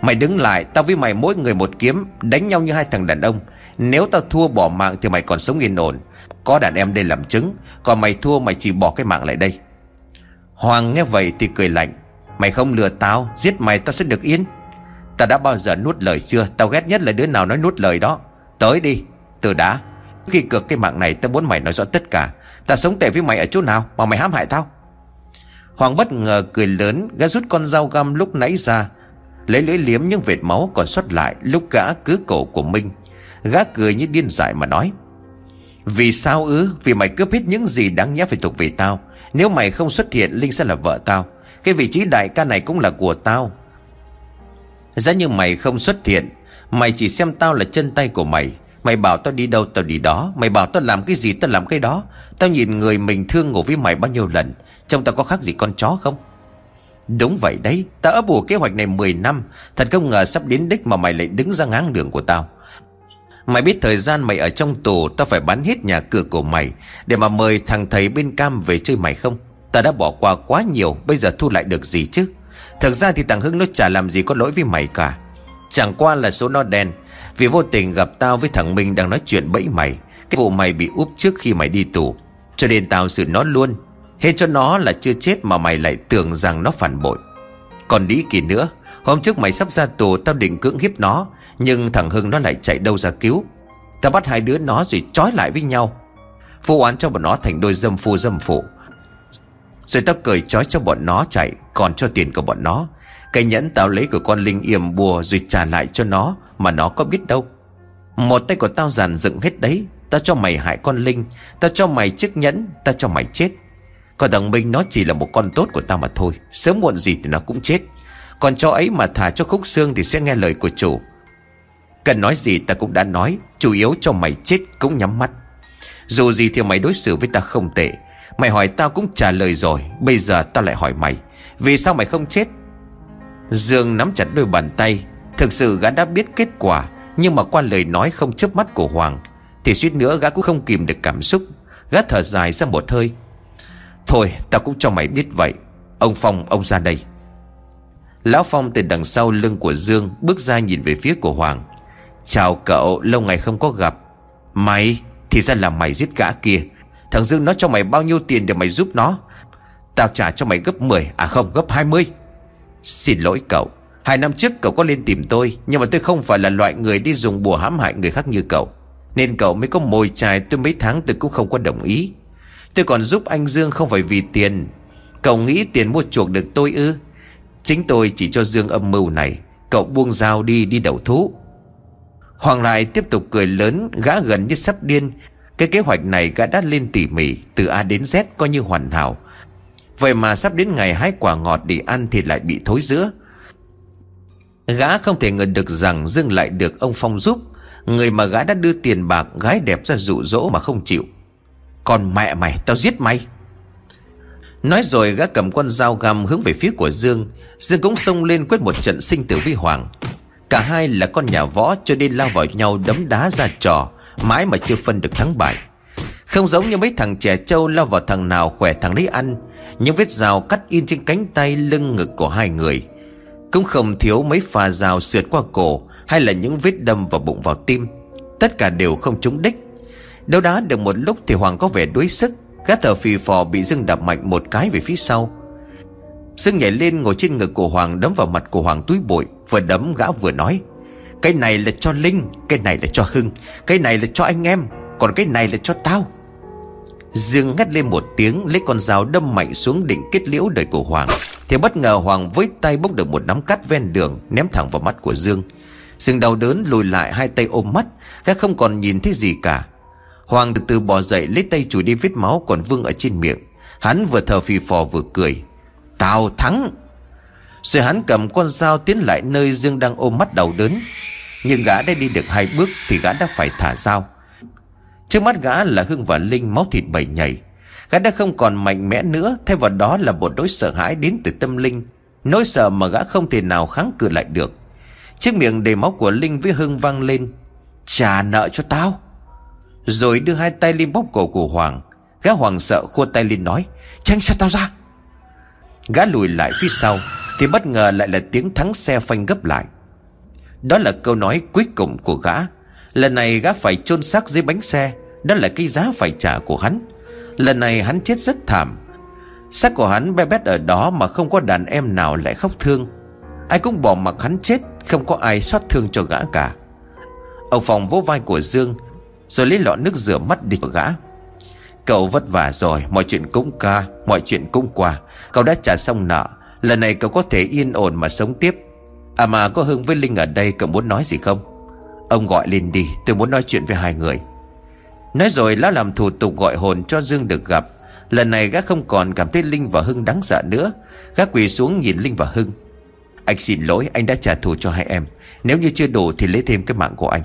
Mày đứng lại, Tao với mày mỗi người một kiếm, Đánh nhau như hai thằng đàn ông. Nếu tao thua bỏ mạng thì mày còn sống yên ổn. Có đàn em đây làm chứng, Còn mày thua mày chỉ bỏ cái mạng lại đây. Hoàng nghe vậy thì cười lạnh. Mày không lừa tao, Giết mày tao sẽ được yên. Tao đã bao giờ nuốt lời chưa Tao ghét nhất là đứa nào nói nuốt lời đó. Tới đi, Từ đã. Khi cược cái mạng này, tao muốn mày nói rõ tất cả. Tao sống tệ với mày ở chỗ nào Mà mày hãm hại tao? Hoàng bất ngờ cười lớn, Gã rút con dao găm lúc nãy ra, Lấy lưỡi liếm những vệt máu còn sót lại Lúc gã cứ cổ của Minh Gã cười như điên dại mà nói, Vì sao ư? Vì mày cướp hết những gì đáng nhẽ phải thuộc về tao. Nếu mày không xuất hiện, Linh sẽ là vợ tao. Cái vị trí đại ca này cũng là của tao. Giá như mày không xuất hiện, Mày chỉ xem tao là chân tay của mày. Mày bảo tao đi đâu, tao đi đó. Mày bảo tao làm cái gì, tao làm cái đó. Tao nhìn người mình thương ngủ với mày bao nhiêu lần. Trông tao có khác gì con chó không? Đúng vậy đấy. Tao ấp ủ kế hoạch này 10 năm. Thật không ngờ sắp đến đích mà mày lại đứng ra ngáng đường của tao. Mày biết thời gian mày ở trong tù, Tao phải bán hết nhà cửa của mày Để mà mời thằng thầy bên cam về chơi mày không? Tao đã bỏ qua quá nhiều, Bây giờ thu lại được gì chứ? Thực ra thì thằng Hưng nó chả làm gì có lỗi với mày cả. Chẳng qua là số nó đen. Vì vô tình gặp tao với thằng Minh đang nói chuyện bẫy mày. Cái vụ mày bị úp trước khi mày đi tù. Cho nên tao xử nó luôn. Hết cho nó là chưa chết mà mày lại tưởng rằng nó phản bội. Còn đi kỳ nữa, Hôm trước mày sắp ra tù, tao định cưỡng hiếp nó. Nhưng thằng Hưng nó lại chạy đâu ra cứu. Tao bắt hai đứa nó rồi trói lại với nhau. Phụ oán cho bọn nó thành đôi dâm phu dâm phụ. Rồi tao cởi trói cho bọn nó chạy, Còn cho tiền của bọn nó. Cái nhẫn tao lấy của con Linh yểm bùa Rồi trả lại cho nó, Mà nó có biết đâu. Một tay của tao giàn dựng hết đấy, Tao cho mày hại con Linh, Tao cho mày chiếc nhẫn, Tao cho mày chết. Còn thằng Minh nó chỉ là một con tốt của tao mà thôi, Sớm muộn gì thì nó cũng chết. Còn cho ấy mà thả cho khúc xương thì sẽ nghe lời của chủ. Cần nói gì ta cũng đã nói, Chủ yếu cho mày chết cũng nhắm mắt. Dù gì thì mày đối xử với ta không tệ. Mày hỏi tao cũng trả lời rồi, Bây giờ tao lại hỏi mày, Vì sao mày không chết? Dương nắm chặt đôi bàn tay. Thực sự gã đã biết kết quả, Nhưng mà qua lời nói không chớp mắt của Hoàng, Thì suýt nữa gã cũng không kìm được cảm xúc. Gã thở dài ra một hơi. Thôi, tao cũng cho mày biết vậy. Ông Phong, ông ra đây. Lão Phong từ đằng sau lưng của Dương Bước ra nhìn về phía của Hoàng. Chào cậu, lâu ngày không có gặp. Mày, thì ra là mày giết gã kia. Thằng Dương nó cho mày bao nhiêu tiền để mày giúp nó? Tao trả cho mày gấp 10 À không, gấp 20 Xin lỗi cậu. Hai năm trước cậu có lên tìm tôi, Nhưng mà tôi không phải là loại người đi dùng bùa hãm hại người khác như cậu. Nên cậu mới có mồi chài tôi mấy tháng tôi cũng không có đồng ý. Tôi còn giúp anh Dương không phải vì tiền. Cậu nghĩ tiền mua chuộc được tôi ư? Chính tôi chỉ cho Dương âm mưu này. Cậu buông dao đi đi đầu thú. Hoàng lại tiếp tục cười lớn, Gã gần như sắp điên. Cái kế hoạch này gã đã lên tỉ mỉ, Từ A đến Z coi như hoàn hảo. Vậy mà sắp đến ngày hái quả ngọt để ăn Thì lại bị thối giữa. Gã không thể ngờ được rằng Dương lại được ông Phong giúp. Người mà gã đã đưa tiền bạc Gái đẹp ra dụ dỗ mà không chịu. Còn mẹ mày, tao giết mày. Nói rồi gã cầm con dao găm hướng về phía của Dương. Dương cũng xông lên quyết một trận sinh tử với Hoàng. Cả hai là con nhà võ cho nên lao vào nhau đấm đá ra trò, Mãi mà chưa phân được thắng bại. Không giống như mấy thằng trẻ trâu lao vào thằng nào khỏe thằng đấy ăn những vết rào cắt in trên cánh tay lưng ngực của hai người. Cũng không thiếu mấy pha rào sượt qua cổ Hay là những vết đâm vào bụng vào tim. Tất cả đều không trúng đích. Đấu đá được một lúc thì Hoàng có vẻ đuối sức. Gã thở phì phò bị Dương đập mạnh một cái về phía sau. Dương nhảy lên ngồi trên ngực của Hoàng, đấm vào mặt của Hoàng túi bụi, Vừa đấm gã vừa nói, Cái này là cho Linh, Cái này là cho Hưng, Cái này là cho anh em, Còn cái này là cho tao. Dương ngắt lên một tiếng, Lấy con dao đâm mạnh xuống đỉnh kết liễu đời của Hoàng. Thì bất ngờ Hoàng với tay bốc được một nắm cắt ven đường, Ném thẳng vào mắt của Dương. Dương đau đớn lùi lại, hai tay ôm mắt Các không còn nhìn thấy gì cả. Hoàng từ từ bò dậy, lấy tay chùi đi vết máu còn vương ở trên miệng. Hắn vừa thở phì phò vừa cười. Tao thắng! Rồi hắn cầm con dao tiến lại nơi Dương đang ôm mắt đau đớn. Nhưng gã đã đi được hai bước Thì gã đã phải thả dao. Trước mắt gã là Hưng và Linh máu thịt bầy nhảy Gã đã không còn mạnh mẽ nữa, Thay vào đó là một nỗi sợ hãi đến từ tâm linh. Nỗi sợ mà gã không thể nào kháng cự lại được. Chiếc miệng đầy máu của Linh với Hưng vang lên. Trả nợ cho tao. Rồi đưa hai tay lên bóp cổ của Hoàng. Gã Hoàng sợ khua tay lên nói Tránh xa tao ra. Gã lùi lại phía sau, Thì bất ngờ lại là tiếng thắng xe phanh gấp lại. Đó là câu nói cuối cùng của gã. Lần này gã phải chôn xác dưới bánh xe. Đó là cái giá phải trả của hắn. Lần này hắn chết rất thảm. Xác của hắn bé bét ở đó Mà không có đàn em nào lại khóc thương. Ai cũng bỏ mặc hắn chết, Không có ai xót thương cho gã cả. Ông phòng vỗ vai của Dương, Rồi lấy lọ nước rửa mắt đi của gã. Cậu vất vả rồi, Mọi chuyện cũng ca, Mọi chuyện cũng qua. Cậu đã trả xong nợ, Lần này cậu có thể yên ổn mà sống tiếp. À mà có Hưng với Linh ở đây, cậu muốn nói gì không? Ông gọi lên đi, Tôi muốn nói chuyện với hai người. Nói rồi lão làm thủ tục gọi hồn cho Dương được gặp. Lần này gã không còn cảm thấy Linh và Hưng đáng sợ nữa. Gã quỳ xuống nhìn Linh và Hưng. Anh xin lỗi, anh đã trả thù cho hai em. Nếu như chưa đủ thì lấy thêm cái mạng của anh.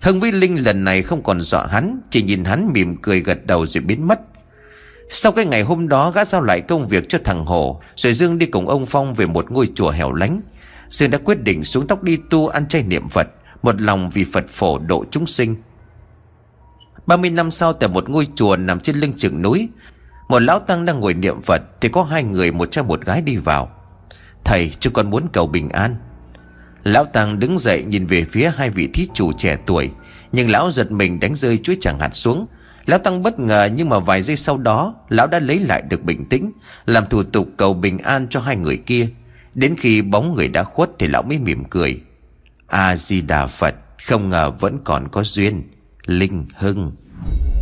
Hưng với Linh lần này không còn dọa hắn, Chỉ nhìn hắn mỉm cười gật đầu rồi biến mất. Sau cái ngày hôm đó, gã giao lại công việc cho thằng Hồ, Rồi Dương đi cùng ông Phong về một ngôi chùa hẻo lánh. Dương đã quyết định xuống tóc đi tu ăn chay niệm Phật, Một lòng vì Phật phổ độ chúng sinh. 30 năm sau tại một ngôi chùa nằm trên lưng chừng núi, Một lão tăng đang ngồi niệm Phật Thì có hai người, một trai một gái đi vào. Thầy, chúng con muốn cầu bình an. Lão Tăng đứng dậy nhìn về phía hai vị thí chủ trẻ tuổi, Nhưng lão giật mình đánh rơi chuối chẳng hạt xuống. Lão Tăng bất ngờ nhưng mà vài giây sau đó, Lão đã lấy lại được bình tĩnh, Làm thủ tục cầu bình an cho hai người kia. Đến khi bóng người đã khuất Thì lão mới mỉm cười. A-di-đà Phật, Không ngờ vẫn còn có duyên. Linh Hưng. you